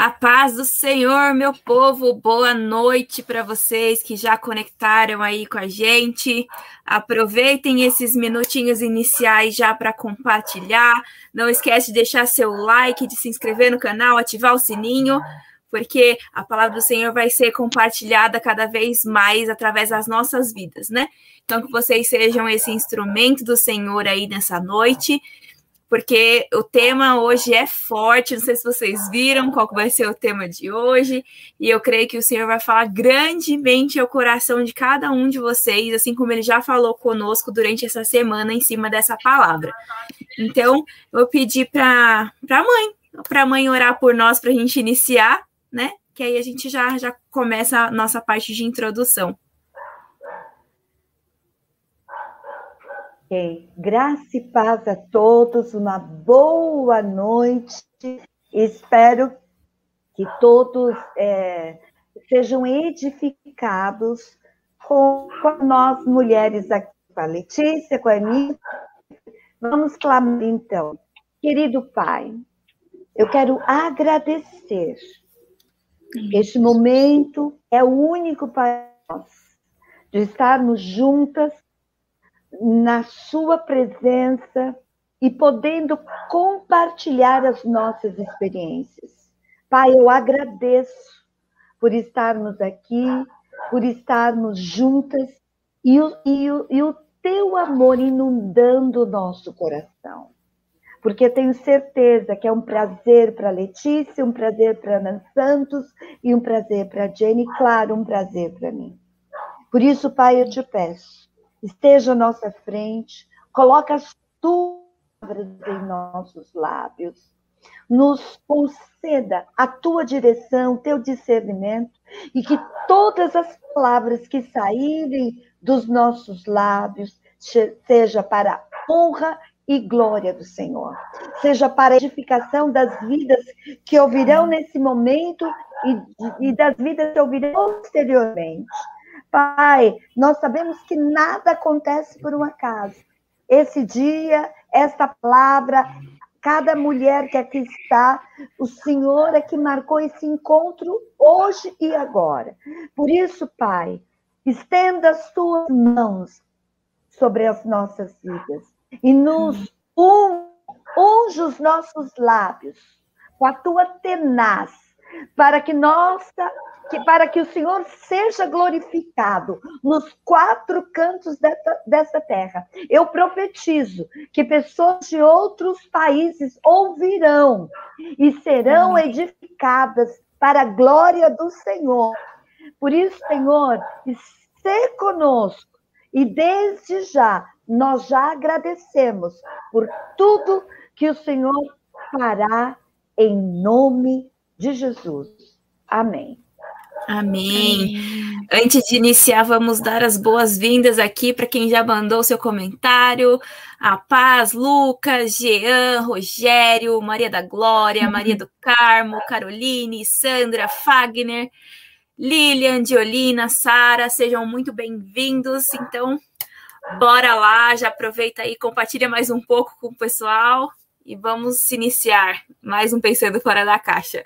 A paz do Senhor, meu povo, boa noite para vocês que já conectaram aí com a gente. Aproveitem esses minutinhos iniciais já para compartilhar. Não esquece de deixar seu like, de se inscrever no canal, ativar o sininho, porque a palavra do Senhor vai ser compartilhada cada vez mais através das nossas vidas, né? Então que vocês sejam esse instrumento do Senhor aí nessa noite porque o tema hoje é forte. Não sei se vocês viram qual vai ser o tema de hoje, e eu creio que o Senhor vai falar grandemente ao coração de cada um de vocês, assim como ele já falou conosco durante essa semana em cima dessa palavra. Então, eu vou pedir para a mãe, para a mãe orar por nós para a gente iniciar, né? Que aí a gente já, já começa a nossa parte de introdução. Ok. Graça e paz a todos, uma boa noite. Espero que todos é, sejam edificados com, com, nós mulheres aqui, com a Letícia, com a Emília. Vamos clamar então. Querido Pai, eu quero agradecer. Este momento é único para nós, de estarmos juntas na sua presença e podendo compartilhar as nossas experiências. Pai, eu agradeço por estarmos aqui, por estarmos juntas e o, e o, e o teu amor inundando o nosso coração. Porque tenho certeza que é um prazer para Letícia, um prazer para Ana Santos e um prazer para Jenny, claro, um prazer para mim. Por isso, Pai, eu te peço, esteja à nossa frente, coloca as tuas palavras em nossos lábios, nos conceda a tua direção, teu discernimento, e que todas as palavras que saírem dos nossos lábios seja para honra e glória do Senhor, seja para edificação das vidas que ouvirão nesse momento e, e das vidas que ouvirão posteriormente Pai, nós sabemos que nada acontece por um acaso. Esse dia, esta palavra, cada mulher que aqui está, o Senhor é que marcou esse encontro hoje e agora. Por isso, Pai, estenda as tuas mãos sobre as nossas vidas e nos unge os nossos lábios com a tua tenaz, para que nossa que para que o Senhor seja glorificado nos quatro cantos dessa, terra. Eu profetizo que pessoas de outros países ouvirão e serão edificadas para a glória do Senhor. Por isso, Senhor, se conosco e desde já nós já agradecemos por tudo que o Senhor fará em nome de Jesus. Amém. Amém. Amém. Antes de iniciar, vamos dar as boas-vindas aqui para quem já mandou seu comentário. A Paz, Lucas, Jean, Rogério, Maria da Glória, uhum. Maria do Carmo, Caroline, Sandra, Fagner, Lilian, Diolina, Sara, sejam muito bem-vindos. Então, bora lá, já aproveita aí, compartilha mais um pouco com o pessoal e vamos iniciar mais um Pensando Fora da Caixa.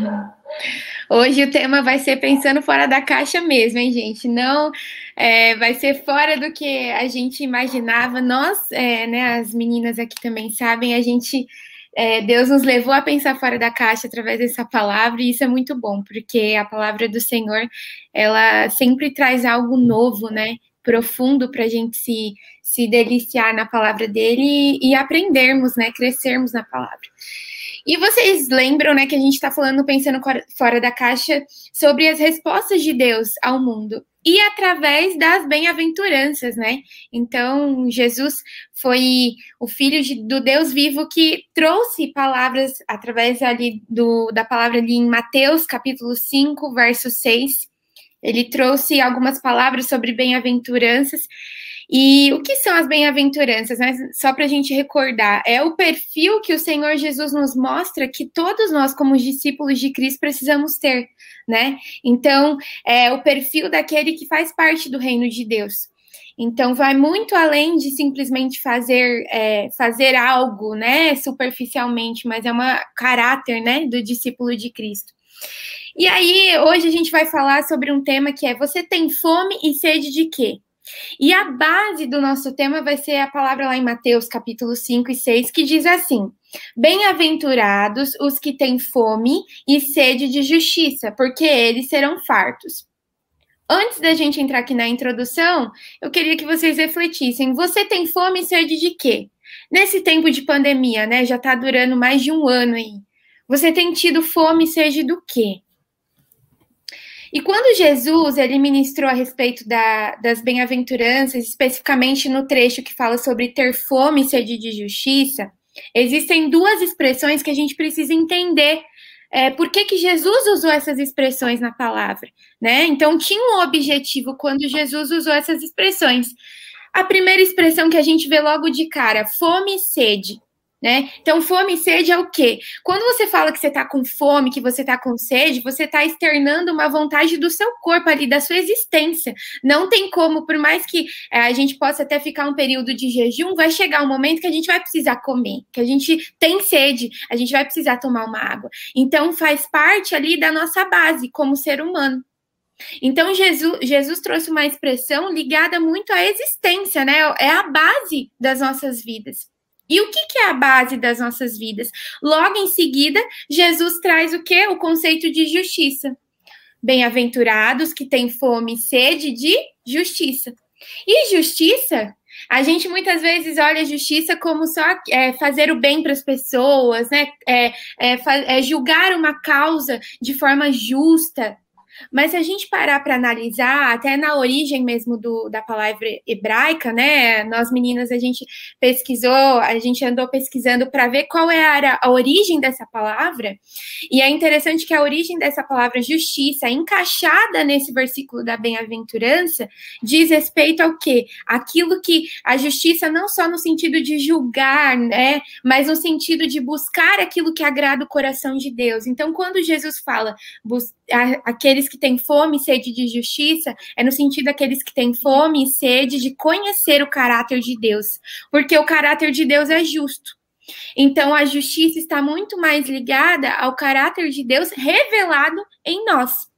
Hoje o tema vai ser pensando fora da caixa mesmo, hein, gente? Não é, vai ser fora do que a gente imaginava. Nós, é, né, as meninas aqui também sabem, a gente. É, Deus nos levou a pensar fora da caixa através dessa palavra, e isso é muito bom, porque a palavra do Senhor, ela sempre traz algo novo, né? Profundo para a gente se, se deliciar na palavra dele e, e aprendermos, né? Crescermos na palavra. E vocês lembram, né, que a gente está falando, pensando fora da caixa, sobre as respostas de Deus ao mundo e através das bem-aventuranças, né? Então, Jesus foi o filho de, do Deus vivo que trouxe palavras através ali do, da palavra ali em Mateus, capítulo 5, verso 6. Ele trouxe algumas palavras sobre bem-aventuranças e o que são as bem-aventuranças? Né? Só para a gente recordar, é o perfil que o Senhor Jesus nos mostra que todos nós, como discípulos de Cristo, precisamos ter, né? Então, é o perfil daquele que faz parte do reino de Deus. Então, vai muito além de simplesmente fazer, é, fazer algo, né, superficialmente, mas é um caráter, né, do discípulo de Cristo. E aí, hoje a gente vai falar sobre um tema que é: você tem fome e sede de quê? E a base do nosso tema vai ser a palavra lá em Mateus, capítulo 5 e 6, que diz assim: Bem-aventurados os que têm fome e sede de justiça, porque eles serão fartos. Antes da gente entrar aqui na introdução, eu queria que vocês refletissem. Você tem fome e sede de quê? Nesse tempo de pandemia, né? Já está durando mais de um ano aí. Você tem tido fome e sede do quê? E quando Jesus ele ministrou a respeito da, das bem-aventuranças, especificamente no trecho que fala sobre ter fome e sede de justiça, existem duas expressões que a gente precisa entender é, por que, que Jesus usou essas expressões na palavra, né? Então tinha um objetivo quando Jesus usou essas expressões. A primeira expressão que a gente vê logo de cara, fome e sede. Né? Então, fome e sede é o quê? Quando você fala que você está com fome, que você está com sede, você está externando uma vontade do seu corpo ali, da sua existência. Não tem como, por mais que é, a gente possa até ficar um período de jejum, vai chegar um momento que a gente vai precisar comer, que a gente tem sede, a gente vai precisar tomar uma água. Então, faz parte ali da nossa base como ser humano. Então, Jesus, Jesus trouxe uma expressão ligada muito à existência, né? É a base das nossas vidas. E o que, que é a base das nossas vidas? Logo em seguida, Jesus traz o que? O conceito de justiça. Bem-aventurados que têm fome e sede de justiça. E justiça, a gente muitas vezes olha justiça como só é, fazer o bem para as pessoas, né? É, é, é julgar uma causa de forma justa, mas se a gente parar para analisar, até na origem mesmo do, da palavra hebraica, né? Nós meninas a gente pesquisou, a gente andou pesquisando para ver qual era a origem dessa palavra. E é interessante que a origem dessa palavra justiça, encaixada nesse versículo da bem-aventurança, diz respeito ao quê? Aquilo que a justiça não só no sentido de julgar, né? Mas no sentido de buscar aquilo que agrada o coração de Deus. Então, quando Jesus fala aqueles aqueles que têm fome e sede de justiça, é no sentido daqueles que têm fome e sede de conhecer o caráter de Deus, porque o caráter de Deus é justo. Então, a justiça está muito mais ligada ao caráter de Deus revelado em nós.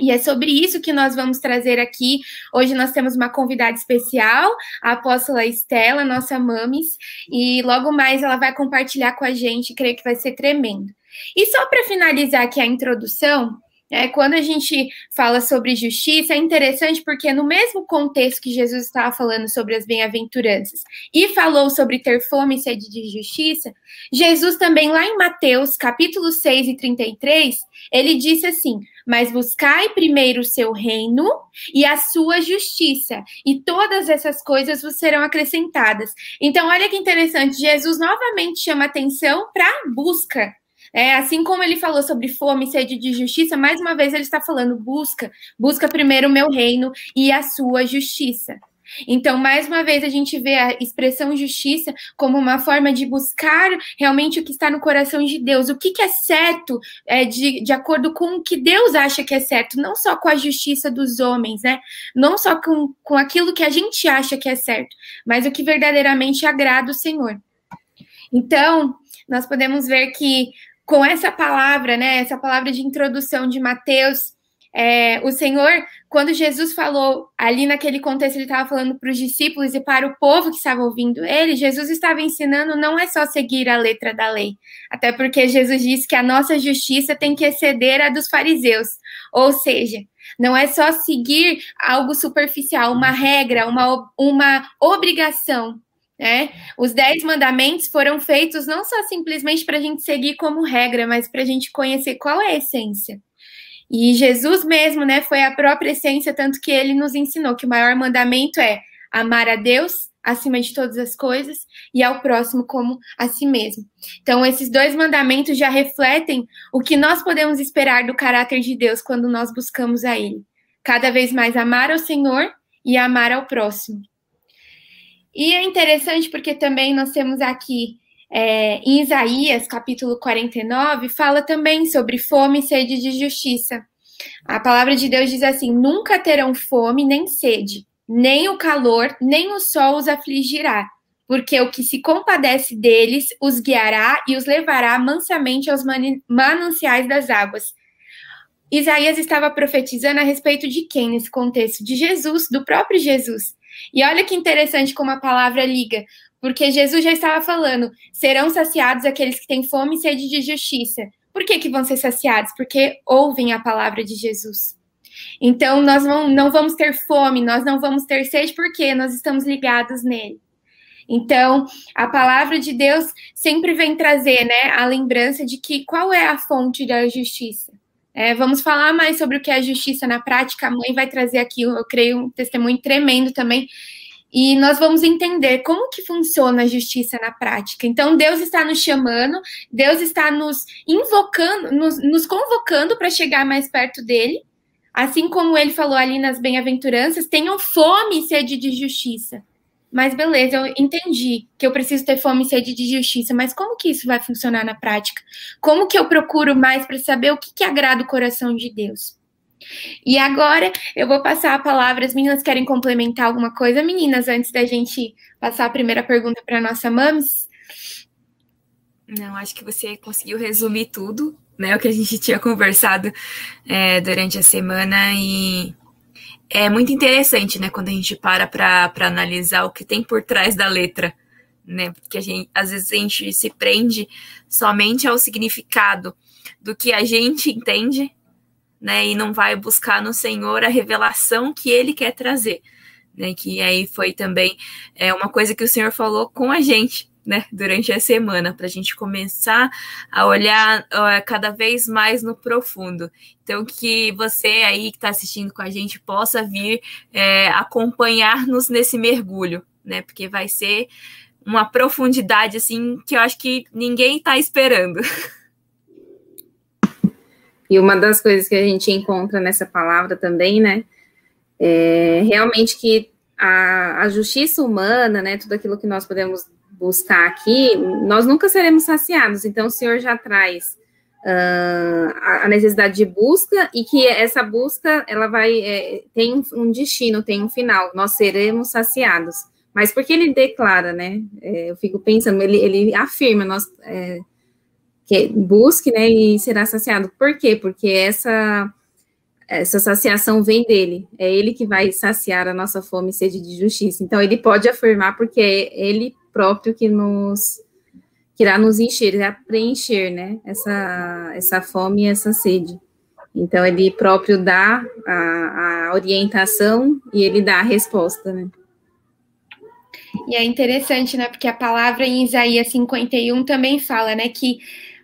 E é sobre isso que nós vamos trazer aqui. Hoje nós temos uma convidada especial, a apóstola Estela, nossa mames, e logo mais ela vai compartilhar com a gente, creio que vai ser tremendo. E só para finalizar aqui a introdução, é, quando a gente fala sobre justiça, é interessante porque no mesmo contexto que Jesus estava falando sobre as bem-aventuranças e falou sobre ter fome e sede de justiça, Jesus também lá em Mateus, capítulo 6 e 33, ele disse assim: "Mas buscai primeiro o seu reino e a sua justiça, e todas essas coisas vos serão acrescentadas". Então, olha que interessante, Jesus novamente chama atenção para a busca é, assim como ele falou sobre fome sede de justiça, mais uma vez ele está falando: busca, busca primeiro o meu reino e a sua justiça. Então, mais uma vez, a gente vê a expressão justiça como uma forma de buscar realmente o que está no coração de Deus, o que, que é certo é, de, de acordo com o que Deus acha que é certo, não só com a justiça dos homens, né? Não só com, com aquilo que a gente acha que é certo, mas o que verdadeiramente agrada o Senhor. Então, nós podemos ver que com essa palavra, né, essa palavra de introdução de Mateus, é, o Senhor, quando Jesus falou ali naquele contexto, ele estava falando para os discípulos e para o povo que estava ouvindo ele, Jesus estava ensinando não é só seguir a letra da lei, até porque Jesus disse que a nossa justiça tem que exceder a dos fariseus, ou seja, não é só seguir algo superficial, uma regra, uma, uma obrigação, né? Os dez mandamentos foram feitos não só simplesmente para a gente seguir como regra, mas para a gente conhecer qual é a essência. E Jesus mesmo, né, foi a própria essência, tanto que ele nos ensinou que o maior mandamento é amar a Deus acima de todas as coisas e ao próximo como a si mesmo. Então, esses dois mandamentos já refletem o que nós podemos esperar do caráter de Deus quando nós buscamos a Ele. Cada vez mais amar ao Senhor e amar ao próximo. E é interessante porque também nós temos aqui é, em Isaías, capítulo 49, fala também sobre fome e sede de justiça. A palavra de Deus diz assim: nunca terão fome nem sede, nem o calor, nem o sol os afligirá, porque o que se compadece deles os guiará e os levará mansamente aos mananciais das águas. Isaías estava profetizando a respeito de quem nesse contexto? De Jesus, do próprio Jesus. E olha que interessante como a palavra liga, porque Jesus já estava falando: serão saciados aqueles que têm fome e sede de justiça. Por que, que vão ser saciados? Porque ouvem a palavra de Jesus. Então, nós não vamos ter fome, nós não vamos ter sede, porque nós estamos ligados nele. Então, a palavra de Deus sempre vem trazer né, a lembrança de que qual é a fonte da justiça. É, vamos falar mais sobre o que é justiça na prática. A mãe vai trazer aqui, eu creio, um testemunho tremendo também. E nós vamos entender como que funciona a justiça na prática. Então, Deus está nos chamando, Deus está nos invocando, nos, nos convocando para chegar mais perto dele. Assim como ele falou ali nas bem-aventuranças, tenham fome e sede de justiça. Mas beleza, eu entendi que eu preciso ter fome e sede de justiça, mas como que isso vai funcionar na prática? Como que eu procuro mais para saber o que, que agrada o coração de Deus? E agora eu vou passar a palavra. As meninas querem complementar alguma coisa, meninas, antes da gente passar a primeira pergunta para nossa Mames? Não, acho que você conseguiu resumir tudo, né? O que a gente tinha conversado é, durante a semana e é muito interessante, né, quando a gente para para analisar o que tem por trás da letra, né? Porque a gente, às vezes a gente se prende somente ao significado do que a gente entende, né? E não vai buscar no Senhor a revelação que Ele quer trazer, né? Que aí foi também é uma coisa que o Senhor falou com a gente, né, durante a semana, para a gente começar a olhar uh, cada vez mais no profundo. Então, que você aí que está assistindo com a gente possa vir é, acompanhar-nos nesse mergulho, né, porque vai ser uma profundidade assim que eu acho que ninguém está esperando. E uma das coisas que a gente encontra nessa palavra também, né, é realmente que a, a justiça humana, né, tudo aquilo que nós podemos buscar aqui, nós nunca seremos saciados. Então, o Senhor já traz uh, a necessidade de busca e que essa busca ela vai é, tem um, destino, tem um final. Nós seremos saciados. Mas porque ele declara, né? É, eu fico pensando, ele, ele afirma, nós é, que busque, né? E será saciado. Por quê? Porque essa essa saciação vem dele, é ele que vai saciar a nossa fome e sede de justiça. Então, ele pode afirmar, porque é ele próprio que nos que irá nos encher, irá preencher, né, essa, essa fome e essa sede. Então, ele próprio dá a, a orientação e ele dá a resposta, né. E é interessante, né, porque a palavra em Isaías 51 também fala, né, que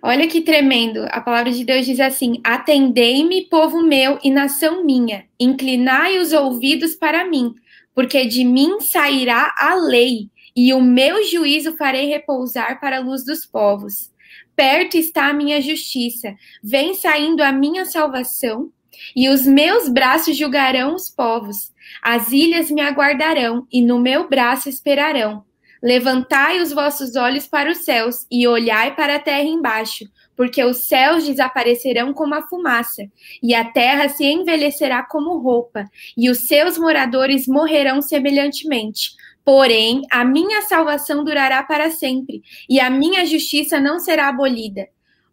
Olha que tremendo. A palavra de Deus diz assim: Atendei-me, povo meu e nação minha, inclinai os ouvidos para mim, porque de mim sairá a lei e o meu juízo farei repousar para a luz dos povos. Perto está a minha justiça, vem saindo a minha salvação, e os meus braços julgarão os povos. As ilhas me aguardarão, e no meu braço esperarão. Levantai os vossos olhos para os céus, e olhai para a terra embaixo, porque os céus desaparecerão como a fumaça, e a terra se envelhecerá como roupa, e os seus moradores morrerão semelhantemente. Porém, a minha salvação durará para sempre, e a minha justiça não será abolida.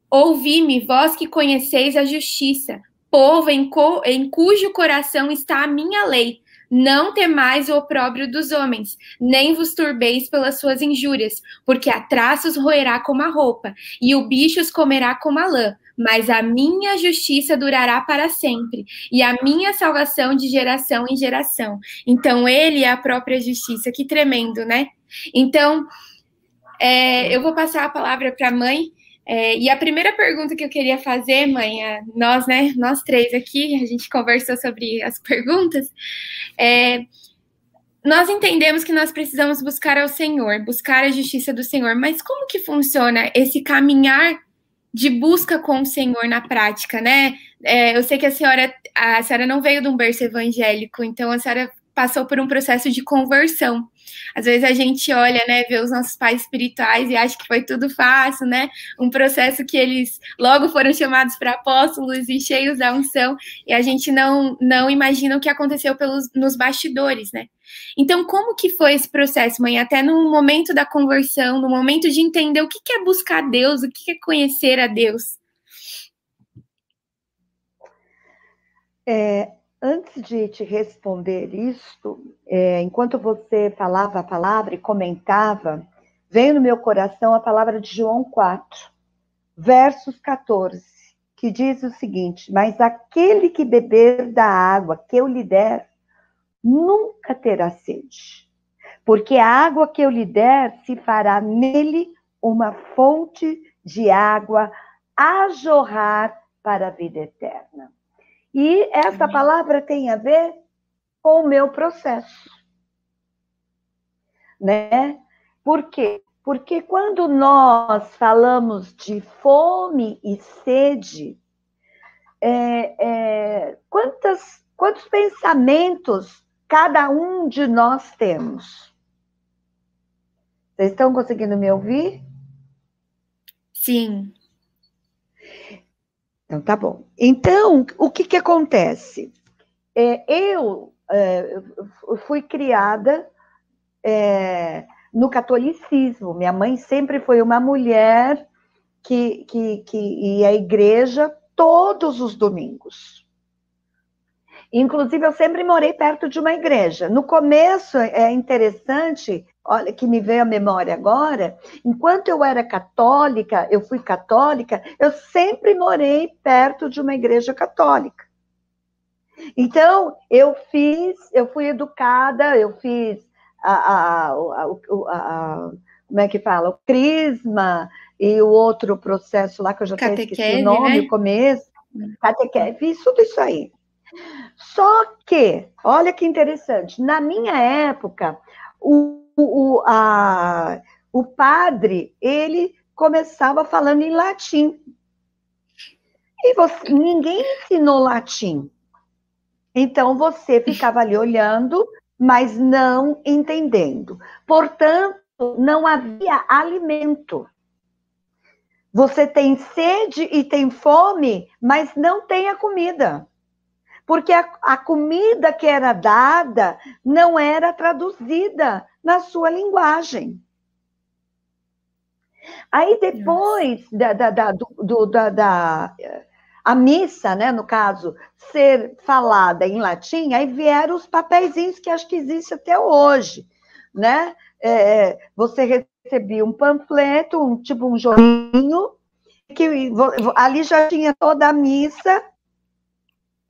Ouvi-me, vós que conheceis a justiça, povo em, co em cujo coração está a minha lei. Não temais o opróbrio dos homens, nem vos turbeis pelas suas injúrias, porque a traços roerá como a roupa, e o bicho os comerá como a lã mas a minha justiça durará para sempre, e a minha salvação de geração em geração. Então, ele é a própria justiça. Que tremendo, né? Então, é, eu vou passar a palavra para a mãe. É, e a primeira pergunta que eu queria fazer, mãe, a nós, né, nós três aqui, a gente conversou sobre as perguntas. É, nós entendemos que nós precisamos buscar ao Senhor, buscar a justiça do Senhor, mas como que funciona esse caminhar de busca com o Senhor na prática, né? É, eu sei que a senhora, a senhora não veio de um berço evangélico, então a senhora passou por um processo de conversão. Às vezes a gente olha, né, vê os nossos pais espirituais e acha que foi tudo fácil, né? Um processo que eles logo foram chamados para apóstolos e cheios da unção, e a gente não não imagina o que aconteceu pelos nos bastidores, né? Então, como que foi esse processo, mãe? Até no momento da conversão, no momento de entender o que é buscar Deus, o que é conhecer a Deus? É, Antes de te responder isto, é, enquanto você falava a palavra e comentava, veio no meu coração a palavra de João 4, versos 14, que diz o seguinte: Mas aquele que beber da água que eu lhe der, nunca terá sede, porque a água que eu lhe der se fará nele uma fonte de água a jorrar para a vida eterna. E essa palavra tem a ver com o meu processo. Né? Por quê? Porque quando nós falamos de fome e sede, é, é, quantas, quantos pensamentos cada um de nós temos? Vocês estão conseguindo me ouvir? Sim. Então, tá bom. Então, o que, que acontece? É, eu é, fui criada é, no catolicismo. Minha mãe sempre foi uma mulher que, que, que ia à igreja todos os domingos. Inclusive, eu sempre morei perto de uma igreja. No começo, é interessante olha, que me veio à memória agora, enquanto eu era católica, eu fui católica, eu sempre morei perto de uma igreja católica. Então, eu fiz, eu fui educada, eu fiz a, a, a, como é que fala? O crisma e o outro processo lá que eu já até esqueci o nome, né? o começo. Catequese, fiz tudo isso aí. Só que, olha que interessante, na minha época, o o, a, o padre, ele começava falando em latim. E você, ninguém ensinou latim. Então você ficava ali olhando, mas não entendendo. Portanto, não havia alimento. Você tem sede e tem fome, mas não tem a comida porque a, a comida que era dada não era traduzida na sua linguagem. Aí depois da, da, da, do, da, da, a missa, né, no caso, ser falada em latim, aí vieram os papeizinhos que acho que existe até hoje, né? É, você recebia um panfleto, um tipo um joinho, que ali já tinha toda a missa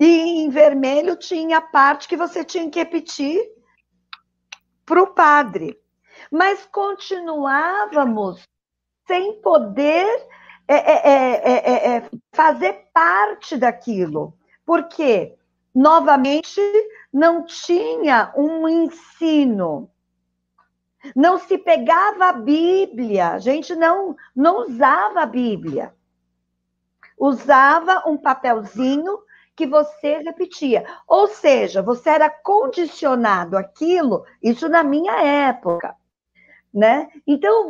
e em vermelho tinha a parte que você tinha que repetir para o padre. Mas continuávamos sem poder é é é, é, é, é, fazer parte daquilo. Porque, novamente, não tinha um ensino. Não se pegava a Bíblia, a gente não, não usava a Bíblia. Usava um papelzinho que você repetia. Ou seja, você era condicionado aquilo, isso na minha época, né? Então,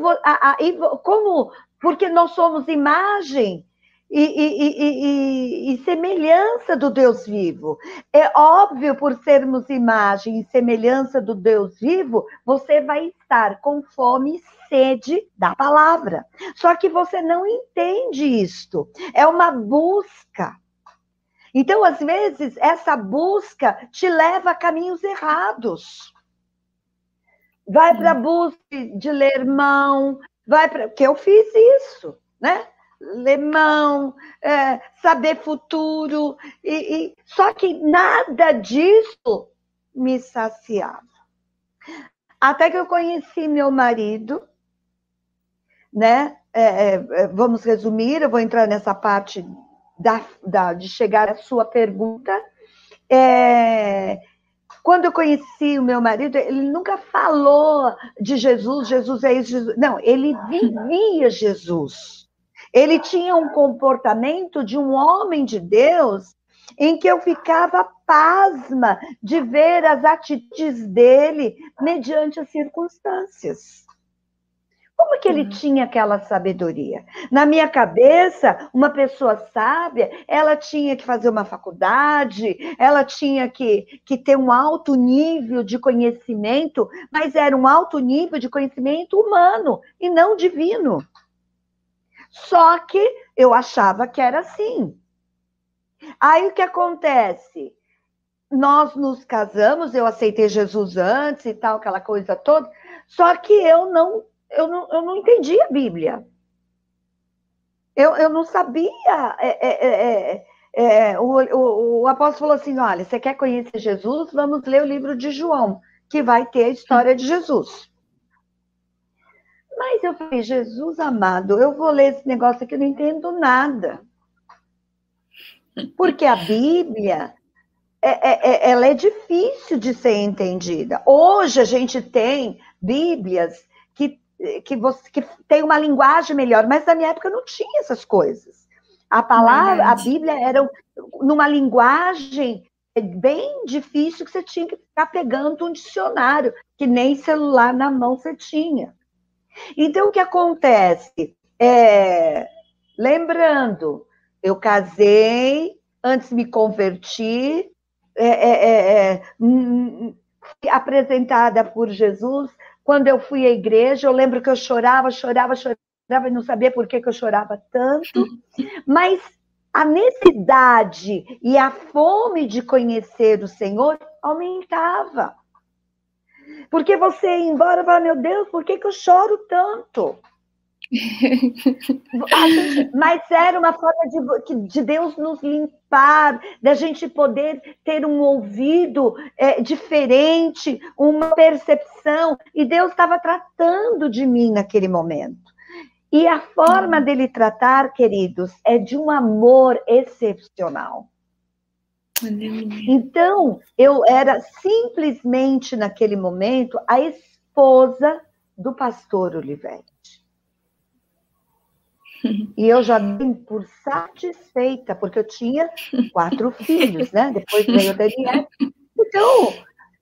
como, porque nós somos imagem e, e, e, e, semelhança do Deus vivo. É óbvio, por sermos imagem e semelhança do Deus vivo, você vai estar com fome e sede da palavra. Só que você não entende isto. É uma busca. Então, às vezes, essa busca te leva a caminhos errados. Vai para a busca de ler mão, vai para. que eu fiz isso, né? Ler mão, é, saber futuro, e, e... só que nada disso me saciava. Até que eu conheci meu marido, né? É, é, vamos resumir, eu vou entrar nessa parte da, da, de chegar à sua pergunta. É, quando eu conheci o meu marido, ele nunca falou de Jesus, Jesus é isso, Jesus. Não, ele vivia Jesus. Ele tinha um comportamento de um homem de Deus em que eu ficava pasma de ver as atitudes dele mediante as circunstâncias. Como que ele tinha aquela sabedoria? Na minha cabeça, uma pessoa sábia, ela tinha que fazer uma faculdade, ela tinha que, que ter um alto nível de conhecimento, mas era um alto nível de conhecimento humano e não divino. Só que eu achava que era assim. Aí o que acontece? Nós nos casamos, eu aceitei Jesus antes e tal, aquela coisa toda, só que eu não eu não, eu não entendi a Bíblia. Eu, eu não sabia. É, é, é, é, é o, o, o, apóstolo falou assim: olha, você quer conhecer Jesus? Vamos ler o livro de João, que vai ter a história de Jesus. Mas eu falei, Jesus amado, eu vou ler esse negócio aqui, eu não entendo nada. Porque a Bíblia, é, ela é difícil de ser entendida. Hoje a gente tem Bíblias que você que tem uma linguagem melhor, mas na minha época não tinha essas coisas. A palavra, Verdade. a Bíblia era numa linguagem bem difícil que você tinha que ficar pegando um dicionário, que nem celular na mão você tinha. Então, o que acontece? É, lembrando, eu casei, antes me converti, é, é, é, é apresentada por Jesus, quando eu fui à igreja, eu lembro que eu chorava, chorava, chorava e não sabia por que, que eu chorava tanto, mas a necessidade e a fome de conhecer o Senhor aumentava. Porque você ia embora e fala, meu Deus, por que, que eu choro tanto? Mas era uma forma de, de Deus nos limpar, da gente poder ter um ouvido é, diferente, uma percepção. E Deus estava tratando de mim naquele momento. E a forma hum. dele tratar, queridos, é de um amor excepcional. Então, eu era simplesmente naquele momento a esposa do pastor Oliveira. E eu já dei por satisfeita, porque eu tinha quatro filhos, né? Depois veio o Daniel. Então,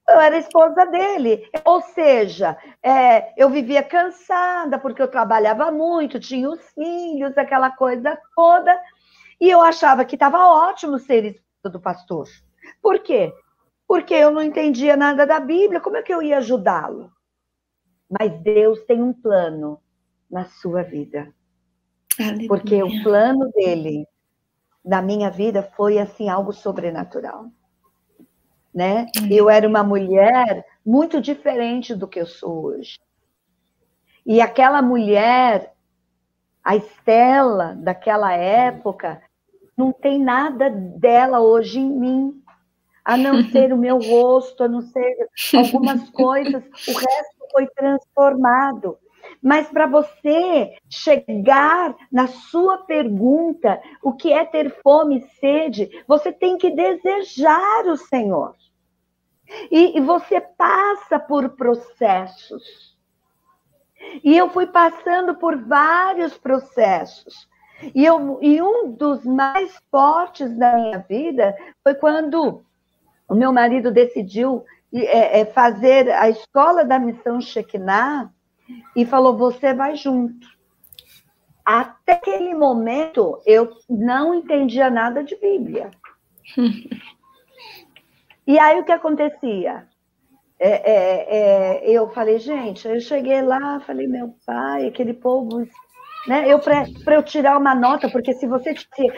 eu era esposa dele. Ou seja, é, eu vivia cansada, porque eu trabalhava muito, tinha os filhos, aquela coisa toda. E eu achava que estava ótimo ser esposa do pastor. Por quê? Porque eu não entendia nada da Bíblia, como é que eu ia ajudá-lo? Mas Deus tem um plano na sua vida. Aleluia. Porque o plano dele na minha vida foi assim algo sobrenatural. Né? Eu era uma mulher muito diferente do que eu sou hoje. E aquela mulher, a Estela daquela época, não tem nada dela hoje em mim, a não ser o meu rosto, a não ser algumas coisas. O resto foi transformado. Mas para você chegar na sua pergunta, o que é ter fome e sede, você tem que desejar o Senhor. E, e você passa por processos. E eu fui passando por vários processos. E, eu, e um dos mais fortes da minha vida foi quando o meu marido decidiu é, é, fazer a escola da missão Shekinah e falou: Você vai junto. Até aquele momento, eu não entendia nada de Bíblia. e aí o que acontecia? É, é, é, eu falei, gente, eu cheguei lá, falei, meu pai, aquele povo. Né? Eu para eu tirar uma nota, porque se você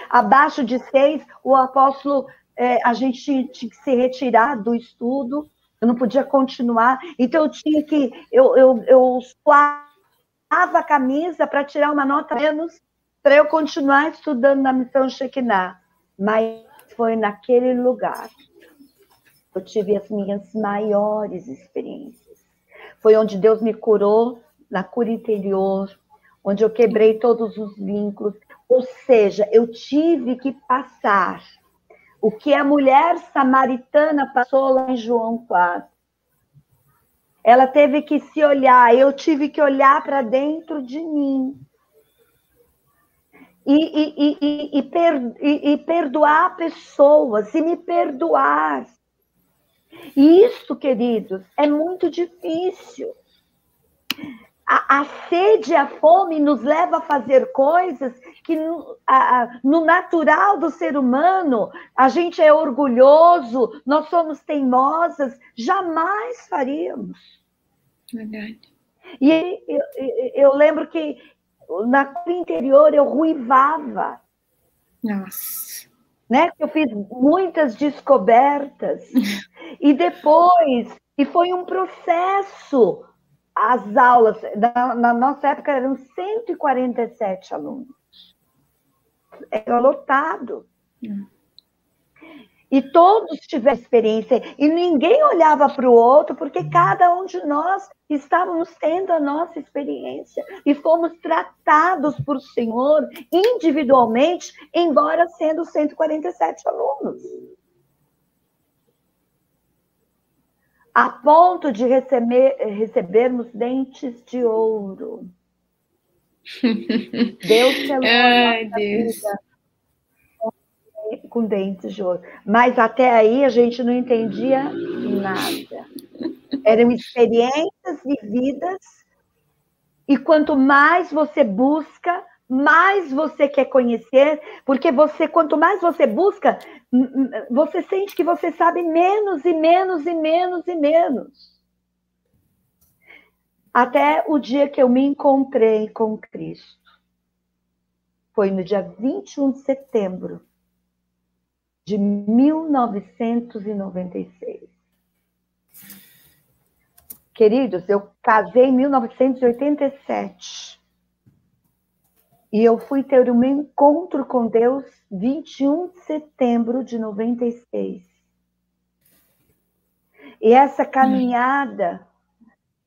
abaixo de seis, o apóstolo, é, a gente tinha que se retirar do estudo eu não podia continuar. Então, eu tinha que. Eu, eu, eu suava a camisa para tirar uma nota menos, para eu continuar estudando na missão Shekinah. Mas foi naquele lugar que eu tive as minhas maiores experiências. Foi onde Deus me curou na cura interior, onde eu quebrei todos os vínculos. Ou seja, eu tive que passar o que a mulher samaritana passou lá em João 4. Ela teve que se olhar, eu tive que olhar para dentro de mim. e, e, e, per, e, perdoar pessoas, e me perdoar. E isso, queridos, é muito difícil. A, a sede e a fome nos leva a fazer coisas que no, a, no natural do ser humano, a gente é orgulhoso, nós somos teimosas, jamais faríamos. Verdade. E eu, eu lembro que na cor interior eu ruivava. Nossa. Né? Eu fiz muitas descobertas. e depois, e foi um processo. As aulas, na, na nossa época eram 147 alunos. Era lotado. Hum e todos tiveram experiência, e ninguém olhava para o outro, porque cada um de nós estávamos tendo a nossa experiência e fomos tratados por Senhor individualmente, embora sendo 147 alunos. A ponto de receber, recebermos dentes de ouro. Deus selou Ai, Deus. Vida com dentes de ouro. Mas até aí a gente não entendia nada. Eram experiências vividas, e quanto mais você busca, mais você quer conhecer, porque você, quanto mais você busca, você sente que você sabe menos e menos e menos e menos. Até o dia que eu me encontrei com Cristo. Foi no dia 21 de setembro de 1996. Queridos, eu casei em 1987. E eu fui ter meu encontro com Deus 21 de setembro de 96. E essa caminhada,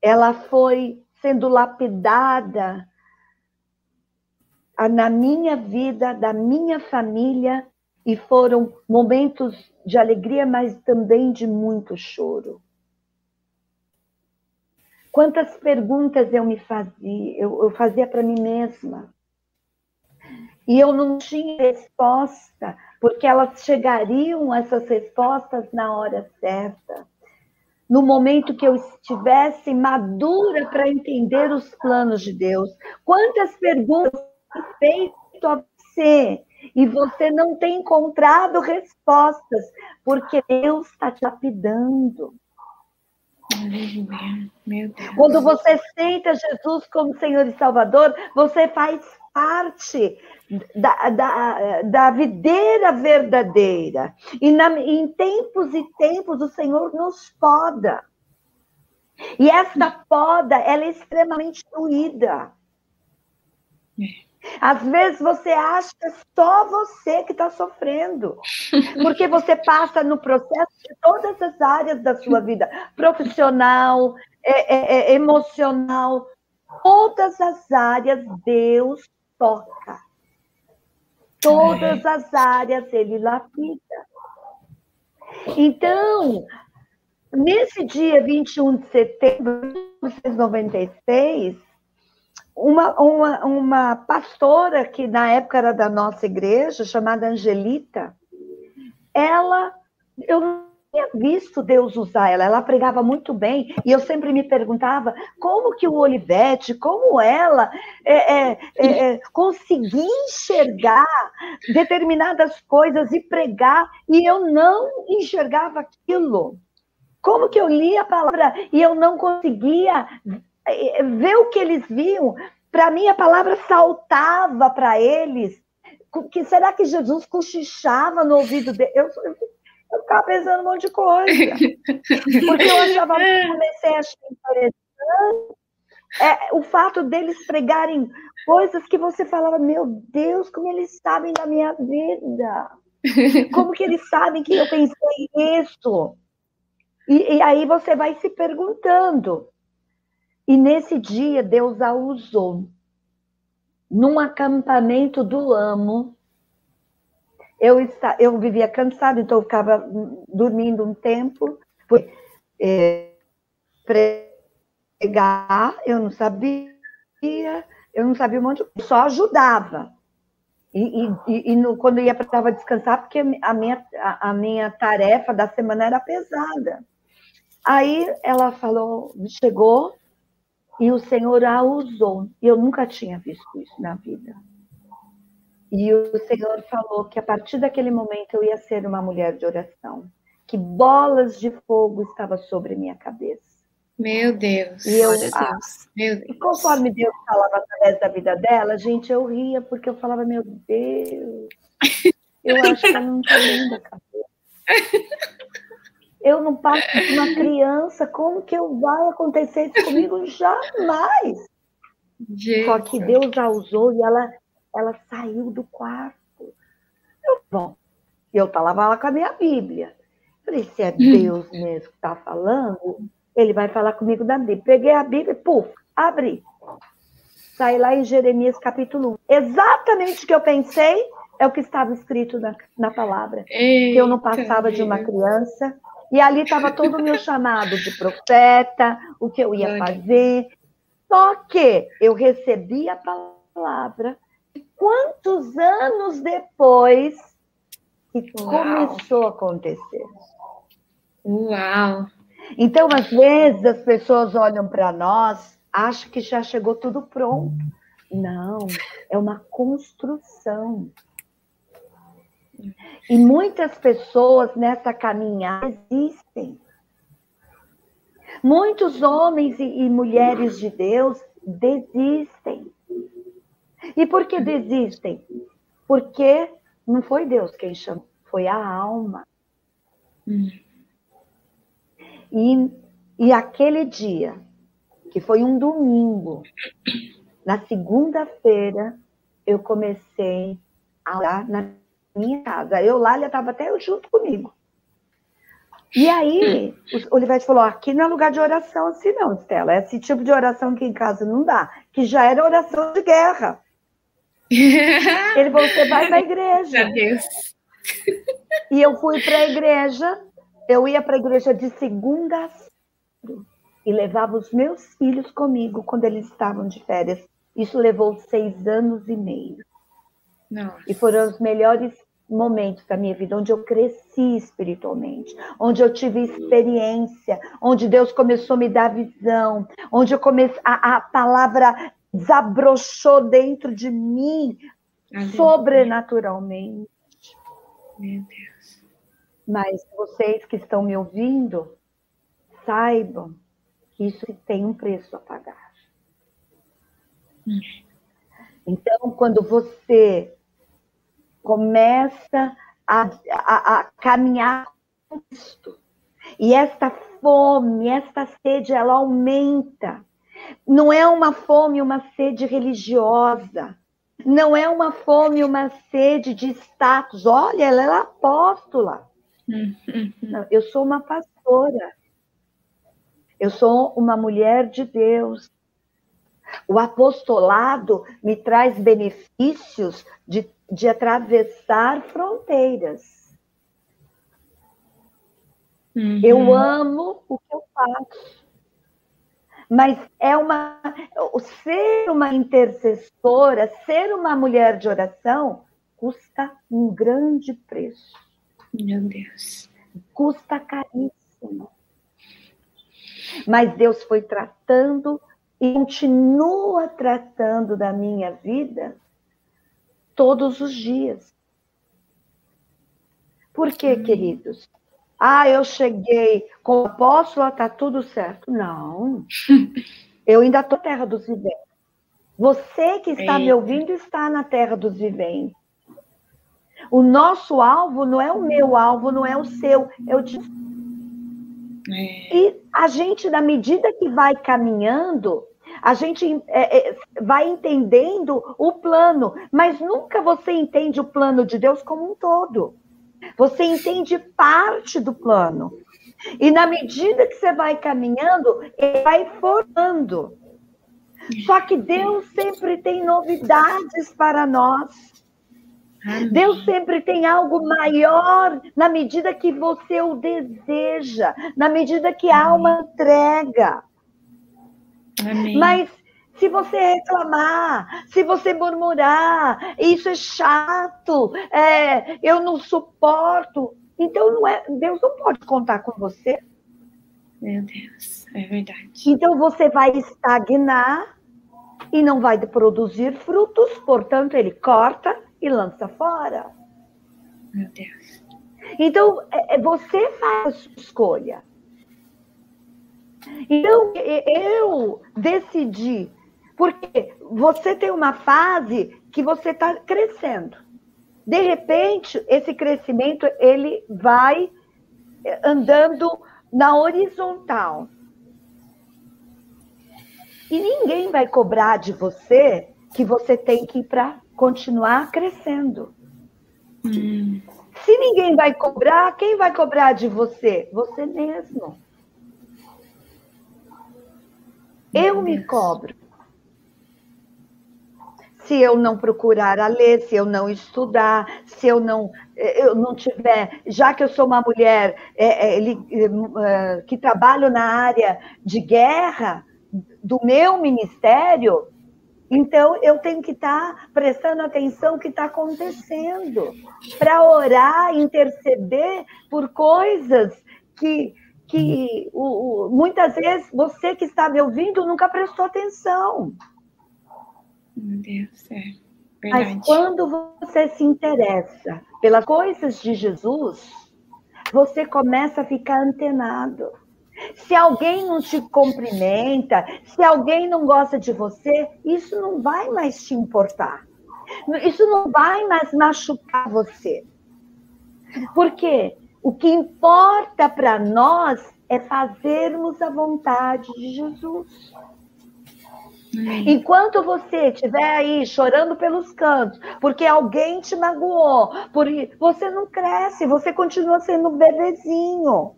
ela foi sendo lapidada na minha vida, da minha família, e foram momentos de alegria, mas também de muito choro. Quantas perguntas eu me fazia, eu, eu fazia para mim mesma. E eu não tinha resposta, porque elas chegariam, essas respostas, na hora certa. No momento que eu estivesse madura para entender os planos de Deus. Quantas perguntas feito a você e você não tem encontrado respostas, porque Deus está te lapidando. Quando você aceita Jesus como Senhor e Salvador, você faz parte da, da, da videira verdadeira. E na, em tempos e tempos o Senhor nos poda. E essa poda, ela é extremamente doída. Às vezes você acha que é só você que está sofrendo, porque você passa no processo de todas as áreas da sua vida, profissional, é, é, é, emocional, todas as áreas Deus toca. Todas as áreas Ele lapida. Então, nesse dia 21 de setembro de 1996, uma, uma, uma pastora que na época era da nossa igreja, chamada Angelita, ela, eu tinha visto Deus usar ela, ela pregava muito bem, e eu sempre me perguntava como que o Olivete, como ela é, é, é, é conseguia enxergar determinadas coisas e pregar, e eu não enxergava aquilo. Como que eu lia a palavra e eu não conseguia é, é, ver o que eles viam. Para mim, a palavra saltava para eles. Que, será que Jesus cochichava no ouvido dele? Eu, eu, eu ficava pensando um monte de coisa. Porque eu achava, comecei a achar interessante é, o fato deles pregarem coisas que você falava, meu Deus, como eles sabem da minha vida. Como que eles sabem que eu pensei isso? E, e aí você vai se perguntando. E nesse dia, Deus a usou. Num acampamento do Amo, eu, está, eu vivia cansada, então eu ficava dormindo um tempo. Fui, é, pregar, eu não sabia, eu não sabia um monte de só ajudava. E, e, e no, quando ia para descansar, porque a minha, a, a minha tarefa da semana era pesada. Aí ela falou, chegou e o Senhor a usou. E eu nunca tinha visto isso na vida. E o Senhor falou que a partir daquele momento eu ia ser uma mulher de oração, que bolas de fogo estavam sobre minha cabeça. Meu Deus. E eu, Deus. Ah, meu Deus. E conforme Deus falava através da vida dela, gente, eu ria porque eu falava, meu Deus, eu acho que ela não está linda, cabeça. Eu não passo de uma criança, como que eu vai acontecer isso comigo? Jamais. Jesus. Só que Deus já usou e ela, ela saiu do quarto. Eu, bom, eu estava lá com a minha Bíblia. Falei, se é Deus mesmo que está falando, ele vai falar comigo da Bíblia. Peguei a Bíblia, puf, abri. Saí lá em Jeremias capítulo 1. Exatamente o que eu pensei é o que estava escrito na, na palavra. Eita, que eu não passava de uma criança. E ali estava todo o meu chamado de profeta, o que eu ia fazer. Só que eu recebi a palavra. Quantos anos depois que Uau. começou a acontecer? Uau! Então, às vezes, as pessoas olham para nós, acham que já chegou tudo pronto. Não, é uma construção. E muitas pessoas nessa caminhada existem. Muitos homens e, mulheres de Deus desistem. E por que desistem? Porque não foi Deus quem chamou, foi a alma. Hum. E, e aquele dia, que foi um domingo, na segunda-feira, eu comecei a orar na minha casa. Eu lá, estava até junto comigo. E aí, o Olivete falou: aqui não é lugar de oração assim, não, Estela. Esse tipo de oração que em casa não dá, que já era oração de guerra. Ele falou: você vai para a igreja. E eu fui para a igreja eu ia para a igreja de segunda a sábado e levava os meus filhos comigo quando eles estavam de férias. Isso levou seis anos e meio. Nossa. E foram os melhores momentos da minha vida, onde eu cresci espiritualmente, onde eu tive experiência, onde Deus começou a me dar visão, onde eu comecei, a, a palavra desabrochou dentro de mim sobrenaturalmente. Meu Deus. Mas vocês que estão me ouvindo, saibam que isso tem um preço a pagar. Então, quando você começa a, a, a caminhar com Cristo, e esta fome, esta sede, ela aumenta. Não é uma fome, uma sede religiosa. Não é uma fome, uma sede de status. Olha, ela é apóstola. Não, eu sou uma pastora. Eu sou uma mulher de Deus. O apostolado me traz benefícios de, de atravessar fronteiras. Uhum. Eu amo o que eu faço. Mas é uma. Ser uma intercessora, ser uma mulher de oração, custa um grande preço. Meu Deus. Custa caríssimo. Mas Deus foi tratando e continua tratando da minha vida todos os dias. Por quê, hum. queridos? Ah, eu cheguei com o apóstolo, está tudo certo. Não. Eu ainda estou na terra dos viventes. Você que está me ouvindo está na terra dos viventes. O nosso alvo não é o meu alvo, não é o seu, o de. É. E a gente, na medida que vai caminhando, a gente é, é, vai entendendo o plano, mas nunca você entende o plano de Deus como um todo. Você entende parte do plano. E na medida que você vai caminhando, ele vai formando. Só que Deus sempre tem novidades para nós. Deus sempre tem algo maior na medida que você o deseja, na medida que a alma entrega. Amém. Mas Se você reclamar, se você murmurar, isso é chato, é, eu não suporto. Então não é, Deus não pode contar com você. Meu Deus, é verdade. Então você vai estagnar e não vai produzir frutos, portanto ele corta e lança fora. Meu Deus. Então é, é você faz a sua escolha. Então eu decidi porque você tem uma fase que você está crescendo. De repente, esse crescimento ele vai andando na horizontal. E ninguém vai cobrar de você que você tem que ir para continuar crescendo. Hum. Se ninguém vai cobrar, quem vai cobrar de você? Você mesmo. Eu me cobro se eu não procurar a ler, se eu não estudar, se eu não, eh, eu não tiver, já que eu sou uma mulher é, é, que trabalho na área de guerra do meu ministério, então eu tenho que estar tá prestando atenção no que está acontecendo, para orar, interceder por coisas que, que o, o, muitas vezes você que está me ouvindo nunca prestou atenção. Meu Deus, é. Verdade. Mas quando você se interessa pelas coisas de Jesus, você começa a ficar antenado. Se alguém não te cumprimenta, se alguém não gosta de você, isso não vai mais te importar. Isso não vai mais machucar você. Porque o que importa para nós é fazermos a vontade de Jesus. Enquanto você estiver aí chorando pelos cantos, porque alguém te magoou, por... você não cresce, você continua sendo um bebezinho.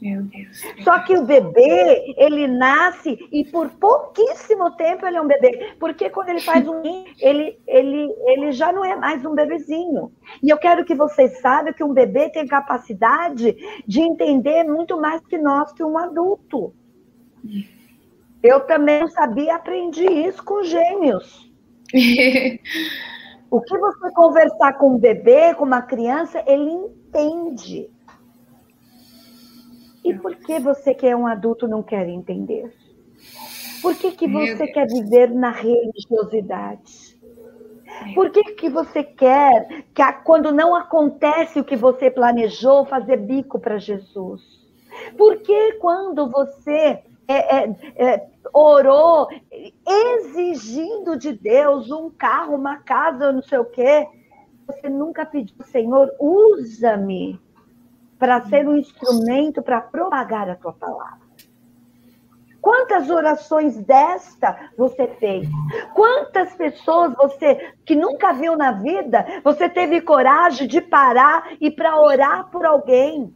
Meu Deus. Só que o bebê, ele nasce e por pouquíssimo tempo ele é um bebê. Porque quando ele faz um ele, ele, ele já não é mais um bebezinho. E eu quero que vocês saibam que um bebê tem capacidade de entender muito mais que nós, que um adulto. Hum. Eu também não sabia, aprendi isso com gêmeos. o que você conversar com um bebê, com uma criança, ele entende. E por que você que é um adulto não quer entender? Por que, que você quer viver na religiosidade? Por que, que você quer que quando não acontece o que você planejou, fazer bico para Jesus? Por que quando você é, é, é, orou exigindo de Deus um carro, uma casa, não sei o quê. Você nunca pediu, Senhor, usa-me para ser um instrumento para propagar a tua palavra. Quantas orações desta você fez? Quantas pessoas você que nunca viu na vida, você teve coragem de parar e para orar por alguém?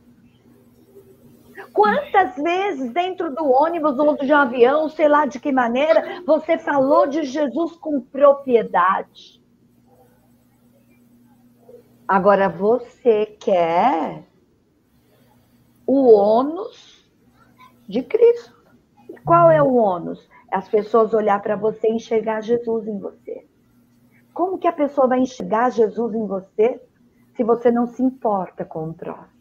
Quantas vezes dentro do ônibus ou de um avião, sei lá de que maneira, você falou de Jesus com propriedade? Agora você quer o ônus de Cristo. E qual é o ônus? As pessoas olhar para você e enxergar Jesus em você. Como que a pessoa vai enxergar Jesus em você se você não se importa com o próximo?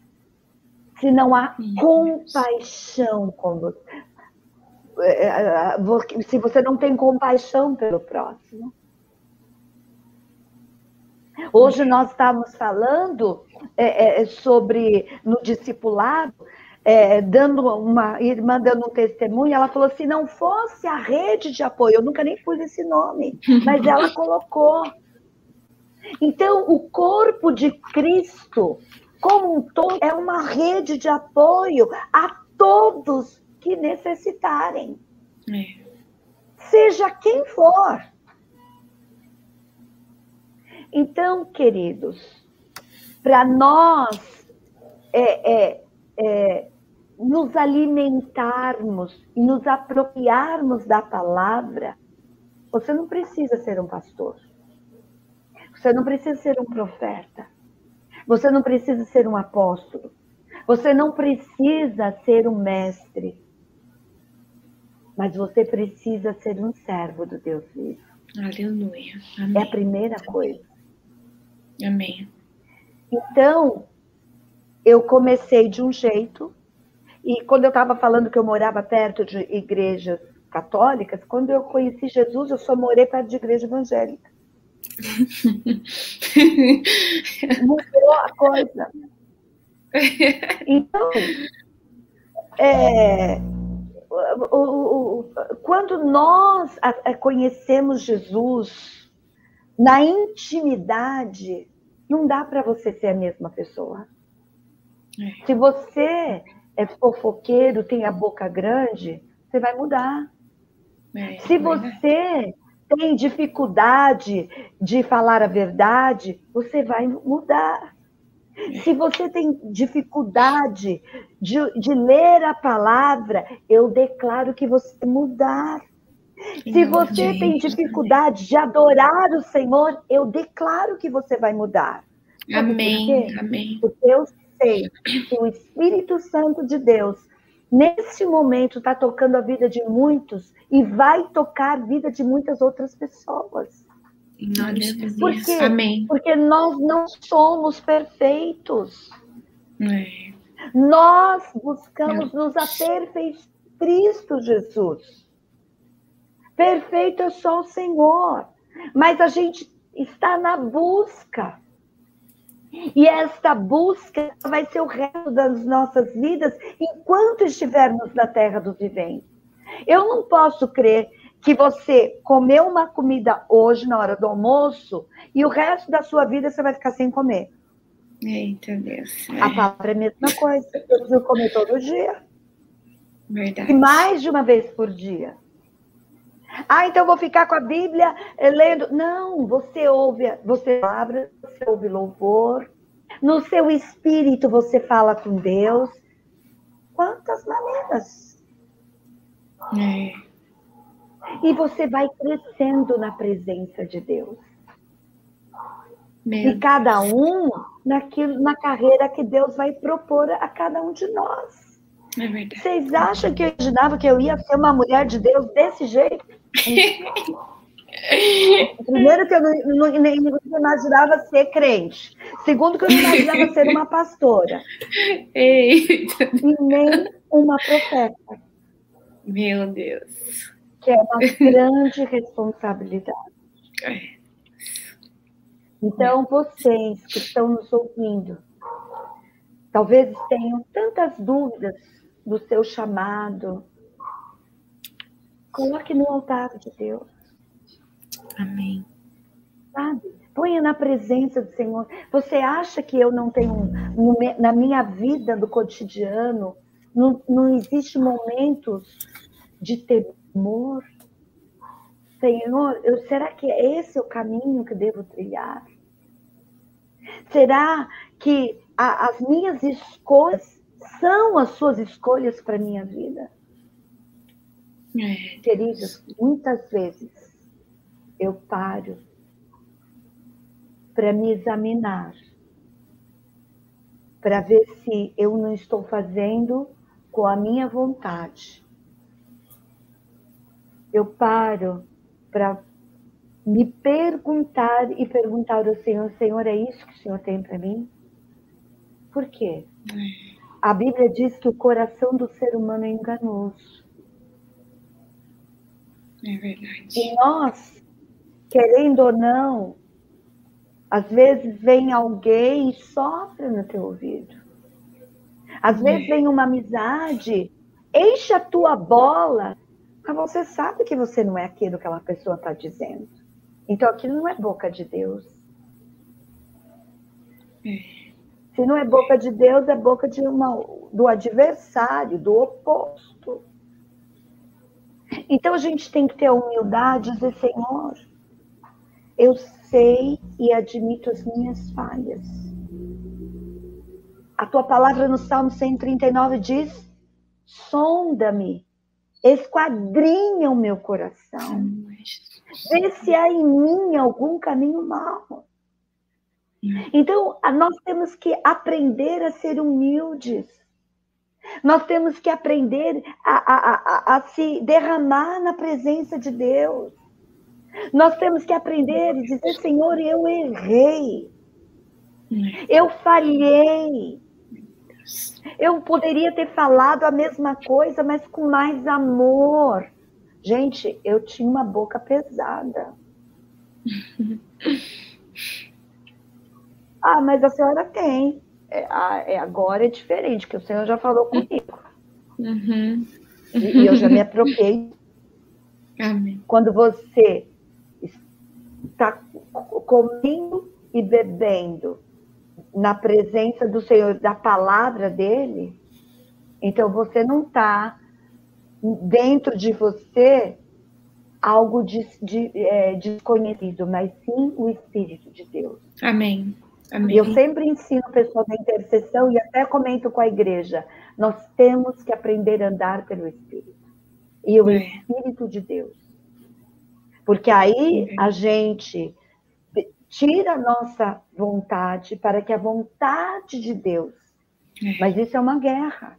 Se não há compaixão com você. É, é, é, se você não tem compaixão pelo próximo. Hoje nós estávamos falando é, é, sobre no discipulado, é, dando uma irmã dando um testemunho, ela falou: se não fosse a rede de apoio, eu nunca nem pus esse nome, mas ela colocou. Então, o corpo de Cristo como um todo, é uma rede de apoio a todos que necessitarem. É. Seja quem for. Então, queridos, para nós é, é, é, nos alimentarmos e nos apropriarmos da palavra, você não precisa ser um pastor. Você não precisa ser um profeta. Você não precisa ser um apóstolo. Você não precisa ser um mestre. Mas você precisa ser um servo do Deus vivo. Aleluia. Amém. É a primeira coisa. Amém. Então, eu comecei de um jeito, e quando eu estava falando que eu morava perto de igrejas católicas, quando eu conheci Jesus, eu só morei perto de igreja evangélica. Mudou a coisa. Então, é, o, o, o, quando nós conhecemos Jesus na intimidade, não dá para você ser a mesma pessoa. É. Se você é fofoqueiro, tem a boca grande, você vai mudar. É, Se você tem dificuldade de falar a verdade, você vai mudar. Se você tem dificuldade de, de ler a palavra, eu declaro que você vai mudar. Se você tem dificuldade de adorar o Senhor, eu declaro que você vai mudar. Amém. Por Amém. Porque eu sei que o Espírito Santo de Deus, nesse momento, está tocando a vida de muitos e vai tocar a vida de muitas outras pessoas. Por quê? Amém. Porque nós não somos perfeitos. É. Nós buscamos nos aperfeiçoar Cristo Jesus. Perfeito é só o Senhor. Mas a gente está na busca. E esta busca vai ser o resto das nossas vidas enquanto estivermos na terra dos viventes. Eu não posso crer que você comeu uma comida hoje na hora do almoço e o resto da sua vida você vai ficar sem comer. Eita Deus. É. A palavra é a mesma coisa. Eu preciso comer todo dia. Verdade. E mais de uma vez por dia. Ah, então vou ficar com a Bíblia eh, lendo. Não, você ouve, você palavra, você ouve louvor. No seu espírito você fala com Deus. Quantas maneiras. É e você vai crescendo na presença de Deus. Meu e cada um naquilo, na carreira que Deus vai propor a cada um de nós. É verdade. Vocês acham que eu imaginava que eu ia ser uma mulher de Deus desse jeito? Primeiro que eu não, não, nem imaginava ser crente. Segundo que eu não imaginava ser uma pastora. Eita. E nem uma profeta. Meu Deus que é uma grande responsabilidade. É. Então, vocês que estão nos ouvindo, talvez tenham tantas dúvidas do seu chamado, coloque no altar de Deus. Amém. Sabe? Ponha na presença do Senhor. Você acha que eu não tenho, na minha vida do cotidiano, não, não existe momentos de ter amor. Senhor, eu, será que é esse o caminho que devo trilhar? Será que a, as minhas escolhas são as suas escolhas para a minha vida? É. Queridos, muitas vezes eu paro para me examinar, para ver se eu não estou fazendo com a minha vontade eu paro para me perguntar e perguntar ao Senhor: Senhor, é isso que o Senhor tem para mim? Por quê? A Bíblia diz que o coração do ser humano é enganoso. É verdade. E nós, querendo ou não, às vezes vem alguém e sopra no teu ouvido. Às vezes é. vem uma amizade, enche a tua bola mas você sabe que você não é aquilo que aquela pessoa está dizendo. Então aquilo não é boca de Deus. É. Se não é boca de Deus, é boca de uma, do adversário, do oposto. Então a gente tem que ter a humildade e dizer, Senhor, eu sei e admito as minhas falhas. A tua palavra no Salmo 139 diz: sonda-me esquadrinha o meu coração. Vê se há em mim algum caminho mau. Então, nós temos que aprender a ser humildes. Nós temos que aprender a, a, a, a se derramar na presença de Deus. Nós temos que aprender e dizer: Senhor, eu errei. Eu falhei. Eu poderia ter falado a mesma coisa, mas com mais amor. Gente, eu tinha uma boca pesada. ah, mas a senhora tem. É, é, agora é diferente, que o senhor já falou comigo. Uhum. E eu já me apropriei. Amém. Quando você está comendo e bebendo na presença do Senhor, da palavra dele, então você não está dentro de você algo de, de, é, desconhecido, mas sim o Espírito de Deus. Amém. Amém. E eu sempre ensino pessoas da intercessão e até comento com a igreja: nós temos que aprender a andar pelo Espírito. E o é. Espírito de Deus. Porque aí a gente tira a nossa vontade para que a vontade de Deus. É. Mas isso é uma guerra.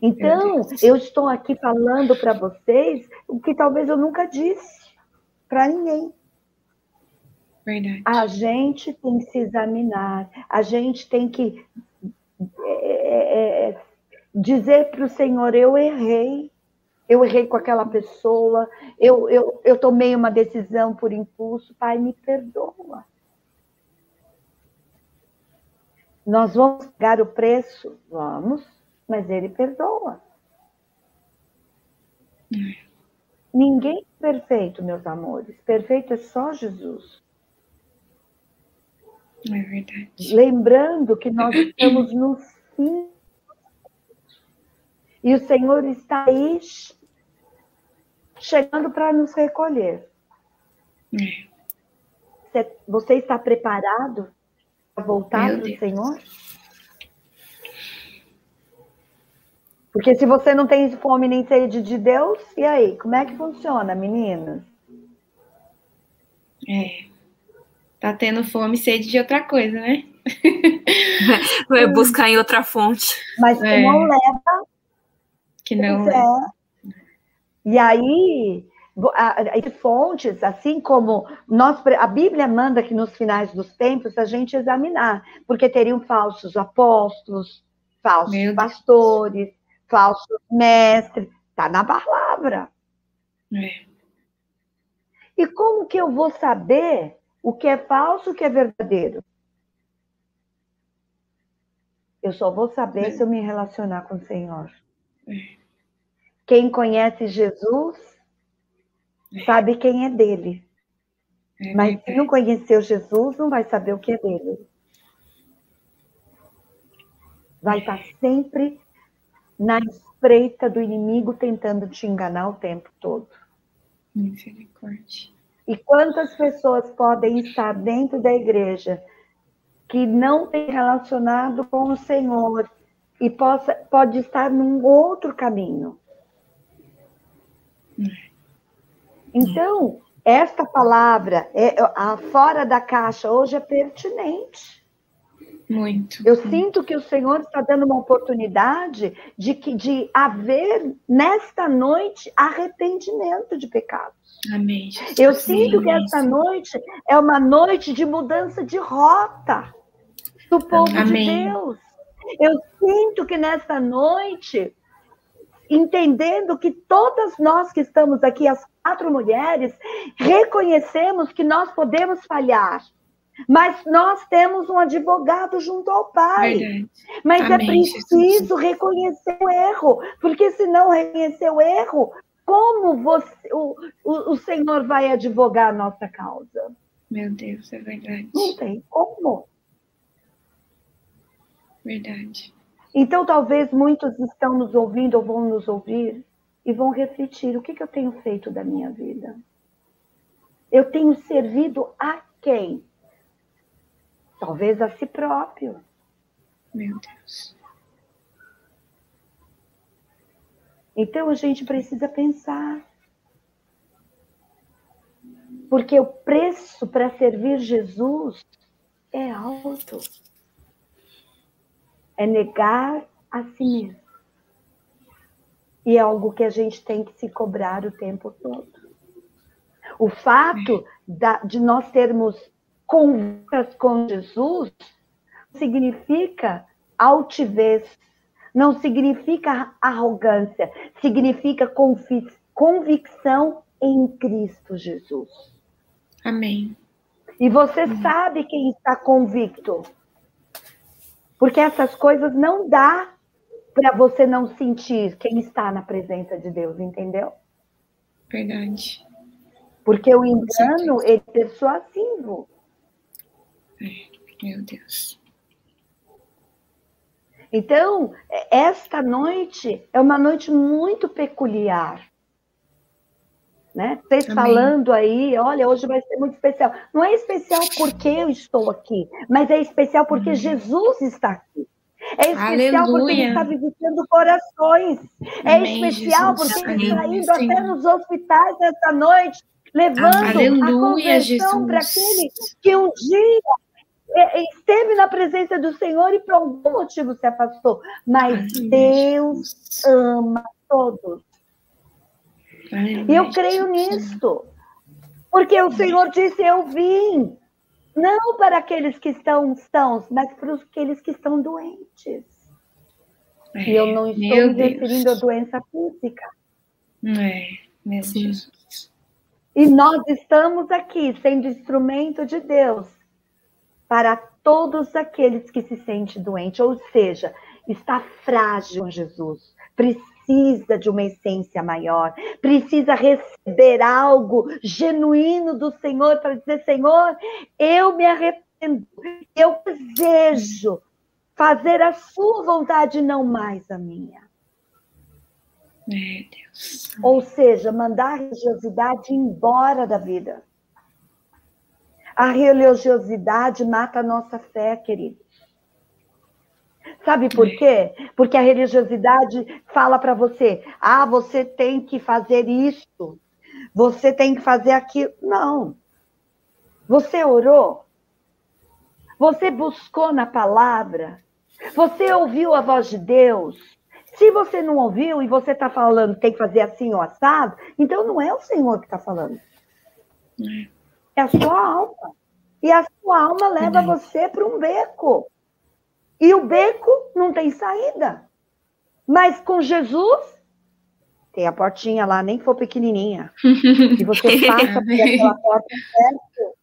Então, eu estou aqui falando para vocês o que talvez eu nunca disse para ninguém. Verdade. A gente tem que se examinar, a gente tem que é, é, é dizer para o Senhor: eu errei, eu errei com aquela pessoa, eu, eu, eu tomei uma decisão por impulso, Pai, me perdoa. Nós vamos pagar o preço? Vamos, mas Ele perdoa. Ninguém é perfeito, meus amores. Perfeito é só Jesus. É verdade. Lembrando que nós estamos no fim. E o Senhor está aí chegando para nos recolher. É. Você está preparado para voltar para o Senhor? Porque se você não tem fome nem sede de Deus, e aí? Como é que funciona, meninas? É. Tá tendo fome e sede de outra coisa, né? Vai buscar em outra fonte. Mas que é. não leva. Que não é. E aí, as fontes, assim como nós, a Bíblia manda que nos finais dos tempos a gente examinar, porque teriam falsos apóstolos, falsos pastores, falsos mestres, está na palavra. É. E como que eu vou saber o que é falso e o que é verdadeiro? Eu só vou saber se eu me relacionar com o Senhor. Quem conhece Jesus sabe quem é dele. Mas se não conheceu Jesus, não vai saber o que é dele. Vai estar sempre na espreita do inimigo tentando te enganar o tempo todo. Misericórdia. E quantas pessoas podem estar dentro da igreja que não tem relacionado com o Senhor e possa, pode estar num outro caminho. Então, esta palavra, é, a fora da caixa, hoje é pertinente. Muito. Eu sinto que o Senhor está dando uma oportunidade de, que, de haver nesta noite arrependimento de pecados. Amém. Jesus. Eu sinto que esta noite é uma noite de mudança de rota do povo Amém. de Deus. Eu sinto que nesta noite entendendo que todas nós que estamos aqui, as quatro mulheres, reconhecemos que nós podemos falhar. Mas nós temos um advogado junto ao Pai. Verdade. Mas é Amém, é preciso Jesus. reconhecer o erro, porque se não reconhecer o erro, como você, o, o, o Senhor vai advogar a nossa causa? Meu Deus, é verdade. Não tem como. Verdade. Então, talvez muitos estão nos ouvindo ou vão nos ouvir e vão refletir: o que, que eu tenho feito da minha vida? Eu tenho servido a quem? Talvez a si próprio. Meu Deus. Então a gente precisa pensar. Porque o preço para servir Jesus é alto é negar a si mesmo. E é algo que a gente tem que se cobrar o tempo todo. O fato da, de nós termos conversas com Jesus significa altivez, não significa arrogância, significa convicção em Cristo Jesus. Amém. E você Amém. sabe quem está convicto. Porque essas coisas não dá para você não sentir quem está na presença de Deus, entendeu? Verdade. Porque o engano é persuasivo. É, meu Deus. Então, esta noite é uma noite muito peculiar. Né? Vocês Amém. falando aí, olha, hoje vai ser muito especial. Não é especial porque eu estou aqui, mas é especial porque Jesus está aqui. É especial Aleluia. porque ele está visitando corações. É Amém, é especial Jesus. porque ele está indo até nos hospitais essa noite, levando Aleluia, a conversão para aquele que um dia esteve na presença do Senhor e por algum motivo se afastou. Mas Deus ama todos. E eu creio nisto. Porque o Senhor disse: Eu vim não para aqueles que estão sãos, mas para aqueles que estão doentes. É, e eu não estou me referindo à doença física. É, meu Deus. E nós estamos aqui sendo instrumento de Deus para todos aqueles que se sentem doentes, ou seja, está frágil Jesus, precisa de uma essência maior, precisa receber algo genuíno do Senhor para dizer: Senhor, eu me arrependo, eu desejo fazer a sua vontade, não mais a minha. Meu Deus. Ou seja, mandar a religiosidade embora da vida. A religiosidade mata a nossa fé, queridos. Sabe por quê? Porque a religiosidade fala para você: ah, você tem que fazer isso, você tem que fazer aquilo. Não. Você orou? Você buscou na palavra? Você ouviu a voz de Deus? Se você não ouviu e você está falando tem que fazer assim ou assado, então não é o Senhor que está falando. É. É a sua alma. E a sua alma leva você para um beco. E o beco não tem saída. Mas com Jesus, tem a portinha lá, nem for pequenininha. e você passa por aquela porta certo.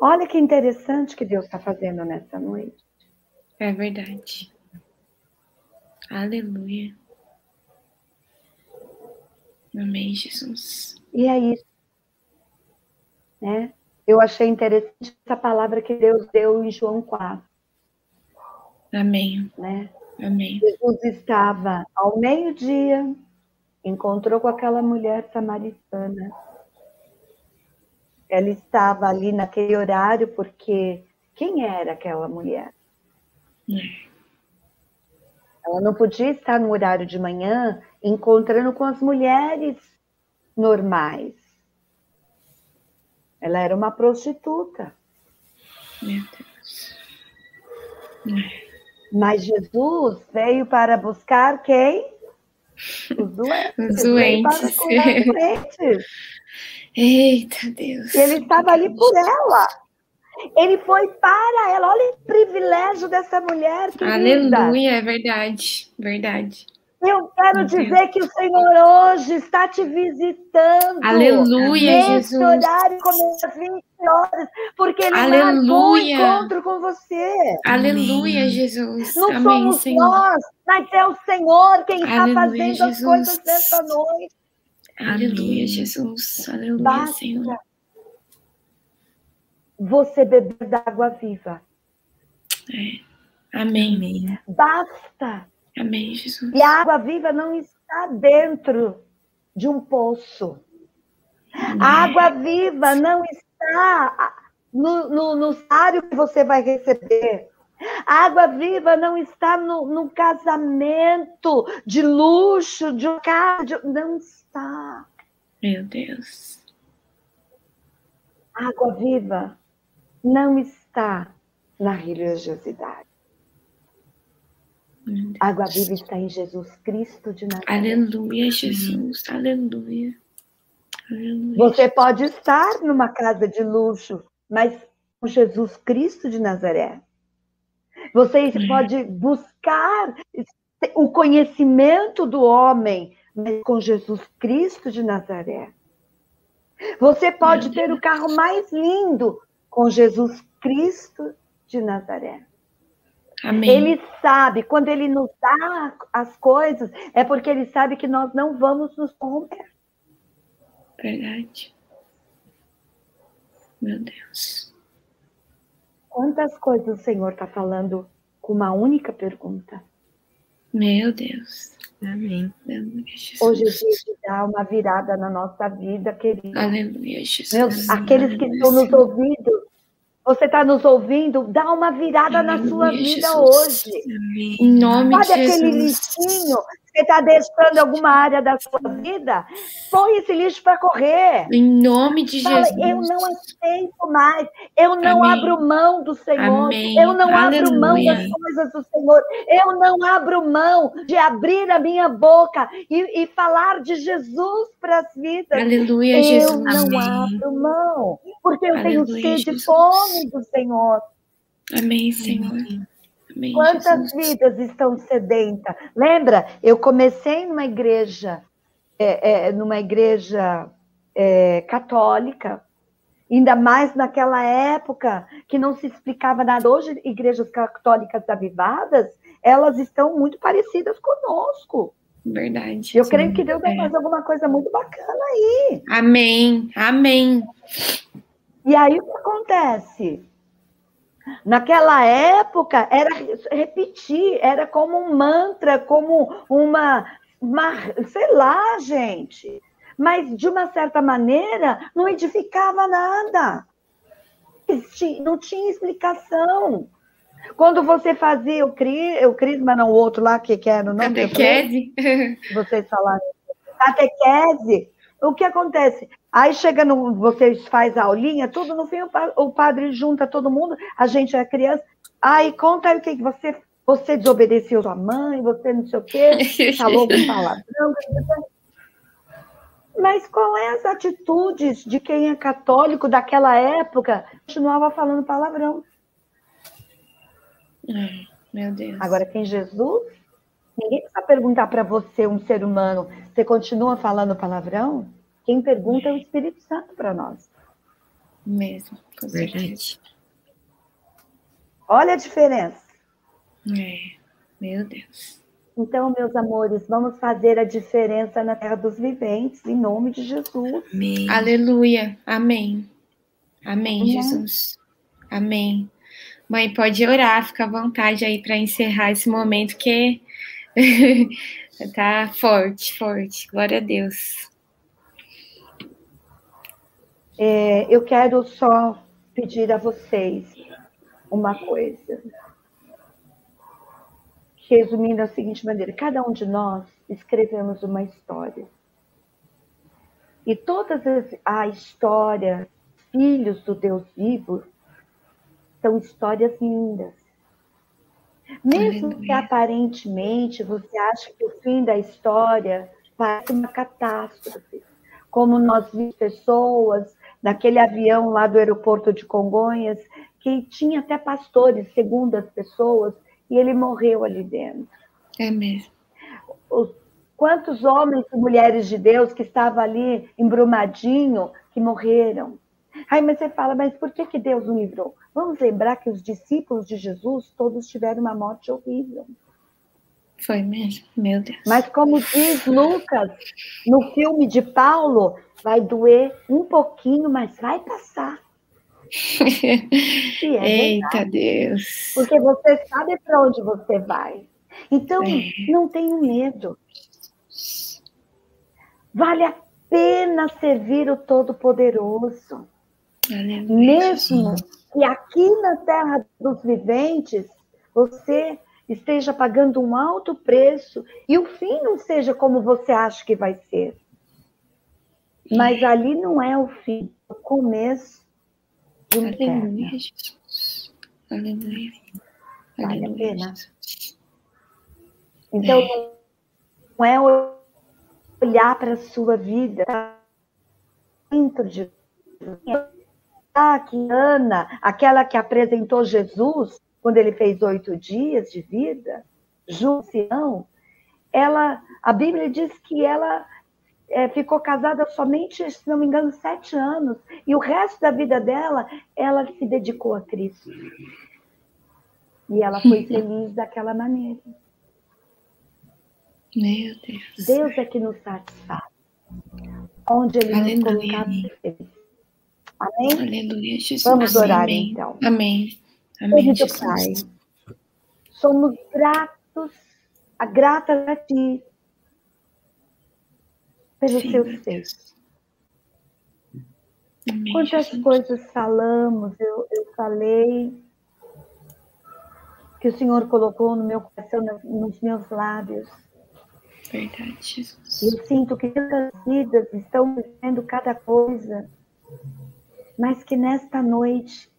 Olha que interessante que Deus está fazendo nessa noite. É verdade. Aleluia. Amém, Jesus. E é isso. Né? Eu achei interessante essa palavra que Deus deu em João 4. Amém. Né? Amém. Jesus estava ao meio-dia, encontrou com aquela mulher samaritana. Ela estava ali naquele horário porque quem era aquela mulher? É. Ela não podia estar no horário de manhã encontrando com as mulheres normais. Ela era uma prostituta. Meu Deus. Mas Jesus veio para buscar quem? Os doentes. Os doentes. doentes. Eita Deus. E ele estava ali por ela. Ele foi para ela. Olha o privilégio dessa mulher. Querida. Aleluia, é verdade, verdade. Eu quero dizer que o Senhor hoje está te visitando. Aleluia, nesse Jesus. horário começa às 20 horas, porque Ele Aleluia. marcou um encontro com você. Aleluia, Jesus. Não Amém, somos Senhor. nós, mas é o Senhor quem está fazendo Jesus. as coisas nessa noite. Aleluia, Jesus. Aleluia, Basta Senhor. Você beber da água viva. É. Amém. Basta Amém, Jesus. E a água viva não está dentro de um poço. Amém. A água viva não está no, no, no sário que você vai receber. A água viva não está no, no casamento de luxo, de um de... não está. Meu Deus. A água viva não está na religiosidade. A água viva está em Jesus Cristo de Nazaré. Aleluia, Jesus. Aleluia. Aleluia. Você pode estar numa casa de luxo, mas com Jesus Cristo de Nazaré. Você é. pode buscar o conhecimento do homem, mas com Jesus Cristo de Nazaré. Você pode ter o carro mais lindo com Jesus Cristo de Nazaré. Amém. Ele sabe, quando ele nos dá as coisas, é porque ele sabe que nós não vamos nos corromper. Verdade. Meu Deus. Quantas coisas o Senhor está falando com uma única pergunta? Meu Deus. Amém. Hoje é dia de dar uma virada na nossa vida, querida. Aleluia, Jesus. Meus, aqueles que estão nos ouvindo, você está nos ouvindo, dá uma virada Aleluia, na sua vida Jesus. hoje. Amém. Em nome Sabe de Jesus. aquele lixinho você está deixando alguma área da sua vida, põe esse lixo para correr. Em nome de Fala, Jesus. Eu não aceito mais. Eu não Amém. abro mão do Senhor. Amém. Eu não Aleluia. abro mão das coisas do Senhor. Eu não abro mão de abrir a minha boca e, e falar de Jesus para as vidas. Aleluia, eu Jesus. não Amém. abro mão, porque eu Aleluia, tenho sede e fome do Senhor. Amém, Senhor. Amém, Quantas Jesus. vidas estão sedentas? Lembra? Eu comecei numa igreja, é, é, numa igreja é, católica, ainda mais naquela época que não se explicava nada. Hoje, igrejas católicas avivadas, elas estão muito parecidas conosco. Verdade. Eu sim. creio que Deus vai É. fazer alguma coisa muito bacana aí. Amém. Amém. E aí o que acontece? Naquela época era repetir, era como um mantra, como uma, uma, sei lá, gente. Mas de uma certa maneira não edificava nada. Não tinha explicação. Quando você fazia o, cri, o crisma, não o outro lá, que, que era o nome? Catequese. vocês falaram, catequese, o que acontece? Aí chega no, vocês faz a aulinha, tudo no fim o, pa- o padre junta todo mundo, a gente é criança, aí conta aí o que que você, você desobedeceu sua mãe, você não sei o quê, falou com palavrão. Mas qual é as atitudes de quem é católico daquela época? Continuava falando palavrão. Ai, Meu Deus. Agora, tem Jesus, ninguém precisa perguntar para você, um ser humano, você continua falando palavrão? Quem pergunta é o Espírito Santo para nós. Mesmo. Com certeza. Verdade. Olha a diferença. É. Meu Deus. Então, meus amores, vamos fazer a diferença na terra dos viventes, em nome de Jesus. Amém. Aleluia. Amém. Amém, Amém. Jesus. Amém. Mãe, pode orar, fica à vontade aí para encerrar esse momento que tá forte, forte. Glória a Deus. É, eu quero só pedir a vocês uma coisa. Resumindo da seguinte maneira: cada um de nós escrevemos uma história. E todas as, a história, filhos do Deus vivo, são histórias lindas. Mesmo Aleluia. que aparentemente você ache que o fim da história parece uma catástrofe, como nós vimos pessoas naquele avião lá do aeroporto de Congonhas, que tinha até pastores, segundo as pessoas, e ele morreu ali dentro. É mesmo. Os- quantos homens e mulheres de Deus que estavam ali embrumadinho, que morreram. Aí mas você fala, mas por que, que Deus não livrou? Vamos lembrar que os discípulos de Jesus todos tiveram uma morte horrível. Foi mesmo. Meu Deus. Mas como diz Lucas, no filme de Paulo, vai doer um pouquinho, mas vai passar. É Eita Deus. porque você sabe para onde você vai. Então, É. não tenha medo. Vale a pena servir o Todo-Poderoso. Mesmo que aqui na terra dos viventes você esteja pagando um alto preço e o fim não seja como você acha que vai ser. Mas ali não é o fim, é o começo eterno. Aleluia, Jesus. Aleluia. Vale a pena. Então, é. não é olhar para a sua vida dentro de ah, que Ana, aquela que apresentou Jesus quando ele fez oito dias de vida, Jusião, ela, a Bíblia diz que ela é, ficou casada somente, se não me engano, sete anos, e o resto da vida dela, ela se dedicou a Cristo. E ela foi feliz daquela maneira. Meu Deus. Deus é que nos satisfaz. Onde Ele Aleluia. nos colocar Amém? Aleluia, Jesus. Vamos orar Amém. então. Amém. Amém, Querido. Pai, somos gratos, a grata a Ti, pelo Sim, Seu ser. Quantas Jesus. coisas falamos, eu, eu falei, que o Senhor colocou no meu coração, nos meus lábios. Verdade, Jesus. Eu sinto que tantas vidas estão vivendo cada coisa, mas que nesta noite,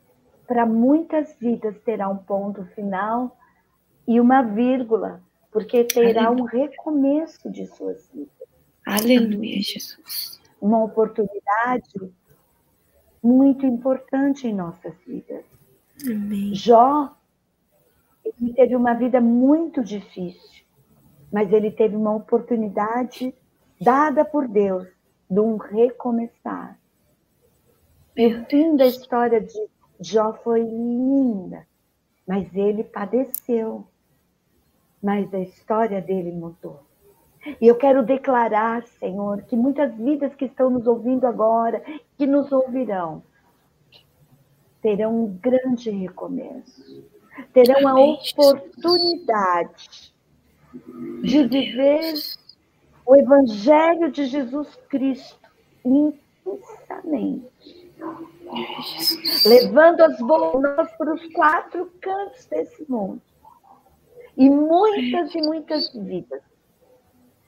para muitas vidas, terá um ponto final e uma vírgula, porque terá Aleluia. um recomeço de suas vidas. Aleluia, Jesus. Uma oportunidade muito importante em nossas vidas. Amém. Jó ele teve uma vida muito difícil, mas ele teve uma oportunidade dada por Deus de um recomeçar. E o fim da história de Jó foi linda, mas ele padeceu. Mas a história dele mudou. E eu quero declarar, Senhor, que muitas vidas que estão nos ouvindo agora, que nos ouvirão, terão um grande recomeço terão a oportunidade de viver o Evangelho de Jesus Cristo intensamente. Levando as boas para os quatro cantos desse mundo. E muitas e muitas vidas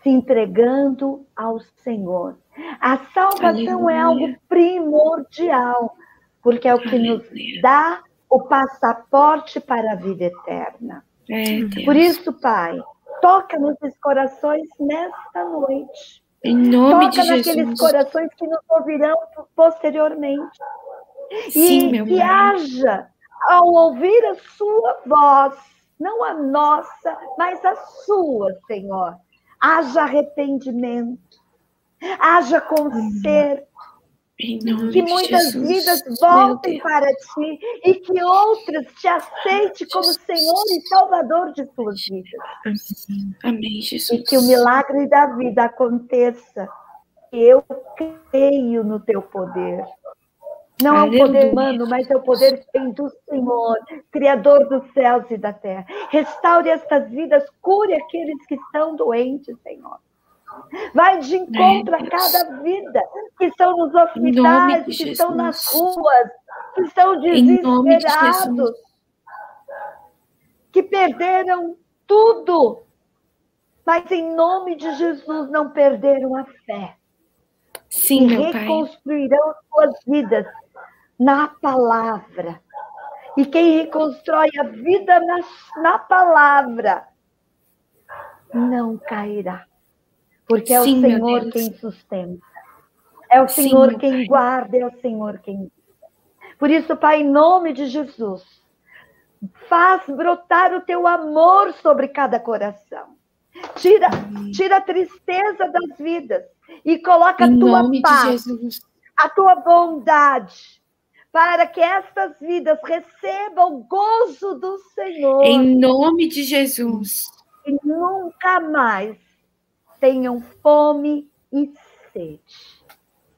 se entregando ao Senhor. A salvação Aleluia. é algo primordial, porque é o que Aleluia. nos dá o passaporte para a vida eterna. É, Por isso, Pai, toca nos corações nesta noite. Em nome toca de naqueles Jesus. corações que nos ouvirão posteriormente. Sim, e que haja, ao ouvir a sua voz, não a nossa, mas a sua, Senhor, haja arrependimento, haja conserto, que muitas Jesus, vidas voltem para ti e que outras te aceitem como Senhor e Salvador de suas vidas. Amém, Jesus. E que o milagre da vida aconteça. Eu creio no teu poder. Não Aleluia. é o poder humano, mas é o poder que vem do Senhor, Criador dos céus e da terra. Restaure estas vidas, cure aqueles que estão doentes, Senhor. Vai de encontro a cada vida que estão nos hospitais, que estão nas ruas, que estão desesperados, de que perderam tudo, mas em nome de Jesus não perderam a fé. Sim, e reconstruirão suas vidas na palavra. E quem reconstrói a vida na, na palavra não cairá. Porque é Sim, o Senhor quem sustenta. É o Sim, Senhor quem pai. guarda, é o Senhor quem. Por isso, Pai, em nome de Jesus, faz brotar o teu amor sobre cada coração. Tira, tira a tristeza das vidas e coloca em a tua paz, a tua bondade, para que estas vidas recebam o gozo do Senhor. Em nome de Jesus. E nunca mais tenham fome e sede.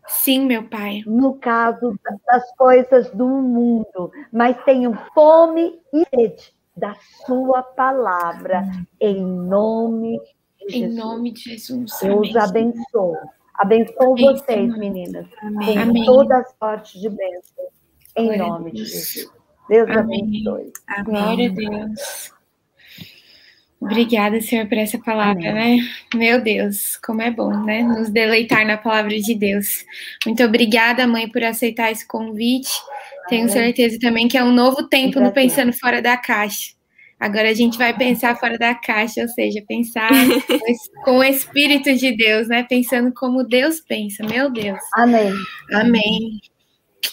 Sim, meu pai. No caso das coisas do mundo, mas tenham fome e sede da sua palavra, em nome de em Jesus. Em nome de Jesus. Eu os abençoo. Abençoo Amém. vocês, meninas, Amém. com Amém. toda a sorte de bênção, em Glória nome de Jesus. Deus abençoe. Glória a Deus. Obrigada, Senhor, por essa palavra, Amém. né? Meu Deus, como é bom, né? Nos deleitar na palavra de Deus. Muito obrigada, mãe, por aceitar esse convite. Tenho certeza também que é um novo tempo no Pensando Fora da Caixa. Agora a gente vai pensar fora da caixa, ou seja, pensar com o Espírito de Deus, né? Pensando como Deus pensa, meu Deus. Amém. Amém.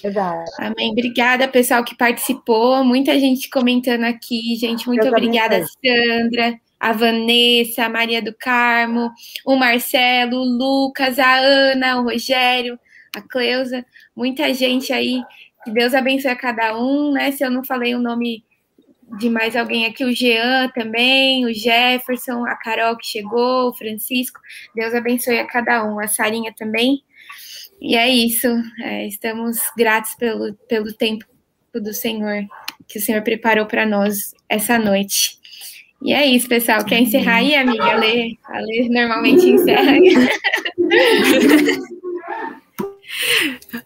Verdade. Amém. Obrigada, pessoal que participou. Muita gente comentando aqui, gente. Muito Deus obrigada, abençoe. Sandra, a Vanessa, a Maria do Carmo, o Marcelo, o Lucas, a Ana, o Rogério, a Cleusa. Muita gente aí. Que Deus abençoe a cada um, né? Se eu não falei o nome de mais alguém aqui, o Jean também, o Jefferson, a Carol que chegou, o Francisco. Deus abençoe a cada um, a Sarinha também. E é isso. É, estamos gratos pelo, pelo tempo do Senhor que o Senhor preparou para nós essa noite. E é isso, pessoal. Quer encerrar aí, amiga? A Lê, a Lê normalmente encerra.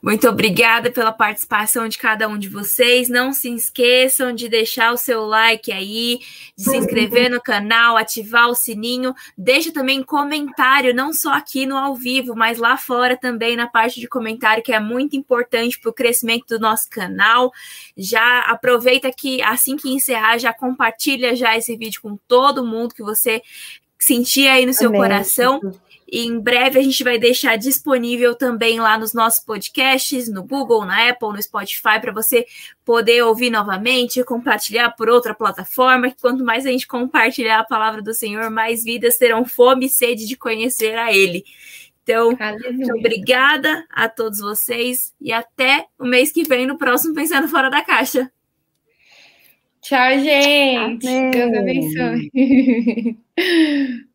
Muito obrigada pela participação de cada um de vocês. Não se esqueçam de deixar o seu like aí, de se inscrever no canal, ativar o sininho. Deixa também comentário, não só aqui no ao vivo, mas lá fora também na parte de comentário, que é muito importante para o crescimento do nosso canal. Já aproveita que assim que encerrar, já compartilha já esse vídeo com todo mundo que você sentir aí no seu Amém. coração. Em breve a gente vai deixar disponível também lá nos nossos podcasts, no Google, na Apple, no Spotify, para você poder ouvir novamente, compartilhar por outra plataforma. Que quanto mais a gente compartilhar a palavra do Senhor, mais vidas terão fome e sede de conhecer a Ele. Então, muito obrigada a todos vocês e até o mês que vem no próximo Pensando Fora da Caixa. Tchau, gente. Amém. Deus abençoe.